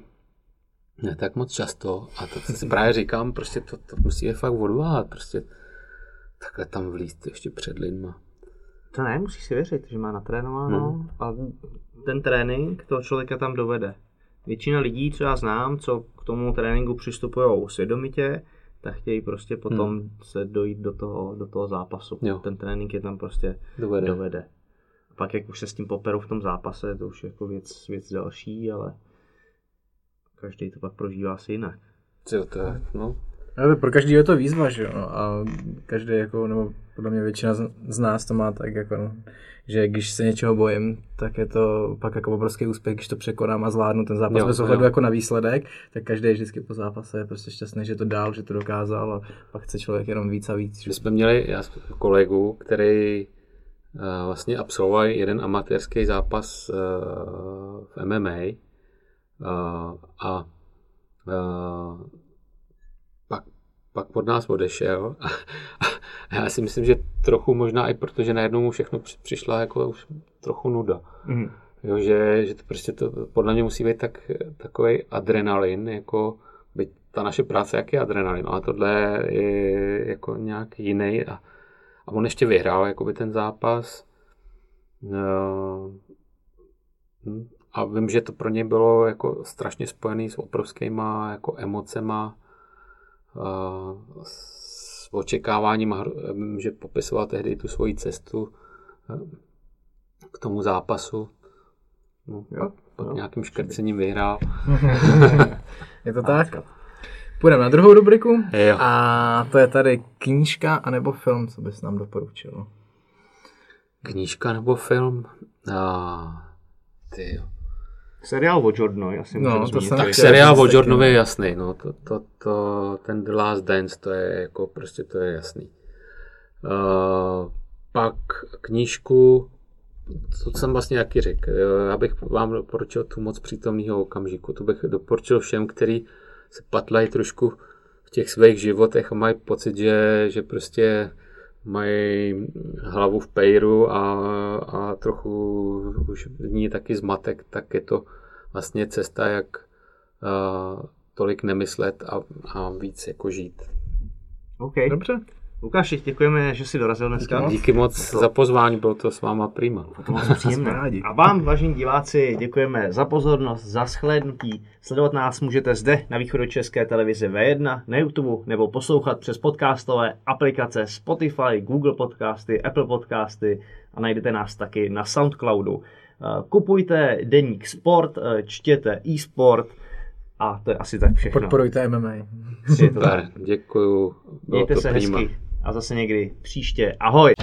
Speaker 5: ne tak moc často. A to si právě říkám, prostě to, to musí je fakt odváhat, prostě takhle tam vlízt ještě před lidma.
Speaker 3: To ne, musíš si věřit, že má natrénováno hmm. a ten trénink toho člověka tam dovede. Většina lidí, co já znám, co k tomu tréninku přistupují svědomitě, tak chtějí prostě potom hmm. se dojít do toho, do toho zápasu. Jo. Ten trénink je tam prostě dovede. dovede pak jak už se s tím poperu v tom zápase, to už je jako věc, věc další, ale každý to pak prožívá asi jinak.
Speaker 5: Co to je, no.
Speaker 4: Ale pro každý je to výzva, že jo, no, a každý jako, nebo podle mě většina z nás to má tak jako, no, že když se něčeho bojím, tak je to pak jako obrovský úspěch, když to překonám a zvládnu ten zápas jo, bez ohledu jako na výsledek, tak každý vždycky po zápase je prostě šťastný, že to dál, že to dokázal a pak chce člověk jenom víc a víc.
Speaker 5: My jsme měli já kolegu, který vlastně absolvoval jeden amatérský zápas eh, v MMA eh, a pak, pak od nás odešel a já si myslím, že trochu možná i protože najednou mu všechno přišla jako už trochu nuda. Mm. Jo, že, že to prostě to podle mě musí být tak, takový adrenalin, jako byť ta naše práce jak je adrenalin, ale tohle je jako nějak jiný a a on ještě vyhrál jakoby ten zápas. Eh, hm, a vím, že to pro něj bylo jako strašně spojený s obrovskýma jako emocema, s očekáváním, že popisoval tehdy tu svoji cestu eh, k tomu zápasu. No, jo, pod jo. nějakým škrcením vyhrál.
Speaker 4: je to tak? Půjdeme na druhou rubriku. Jo. A to je tady knížka anebo film, co bys nám doporučil?
Speaker 5: Knížka nebo film? A, ty jo.
Speaker 3: Seriál o Jordanovi, asi
Speaker 5: no, to jsem Tak seriál o Jordanovi je jasný, no, to, to, to, ten The Last Dance, to je jako, prostě to je jasný. Uh, pak knížku, to jsem vlastně jaký řekl, já bych vám doporučil tu moc přítomného okamžiku, to bych doporučil všem, který se patlají trošku v těch svých životech a mají pocit, že, že prostě mají hlavu v pejru a, a trochu už v ní taky zmatek, tak je to vlastně cesta, jak uh, tolik nemyslet a, a víc jako žít.
Speaker 3: OK. Dobře. Lukáši, děkujeme, že jsi dorazil dneska.
Speaker 5: Díky moc to... za pozvání, bylo to s váma prima.
Speaker 3: To příjemné. A vám, vážení diváci, děkujeme za pozornost, za shlédnutí. Sledovat nás můžete zde na východočeské televizi V1, na YouTube nebo poslouchat přes podcastové aplikace Spotify, Google Podcasty, Apple Podcasty a najdete nás taky na Soundcloudu. Eh, kupujte deník Sport, eh, čtěte e-sport, a to je asi tak všechno.
Speaker 4: Podporujte MMA.
Speaker 5: Super, děkuju.
Speaker 3: Mějte se prima. hezky a zase někdy příště. Ahoj!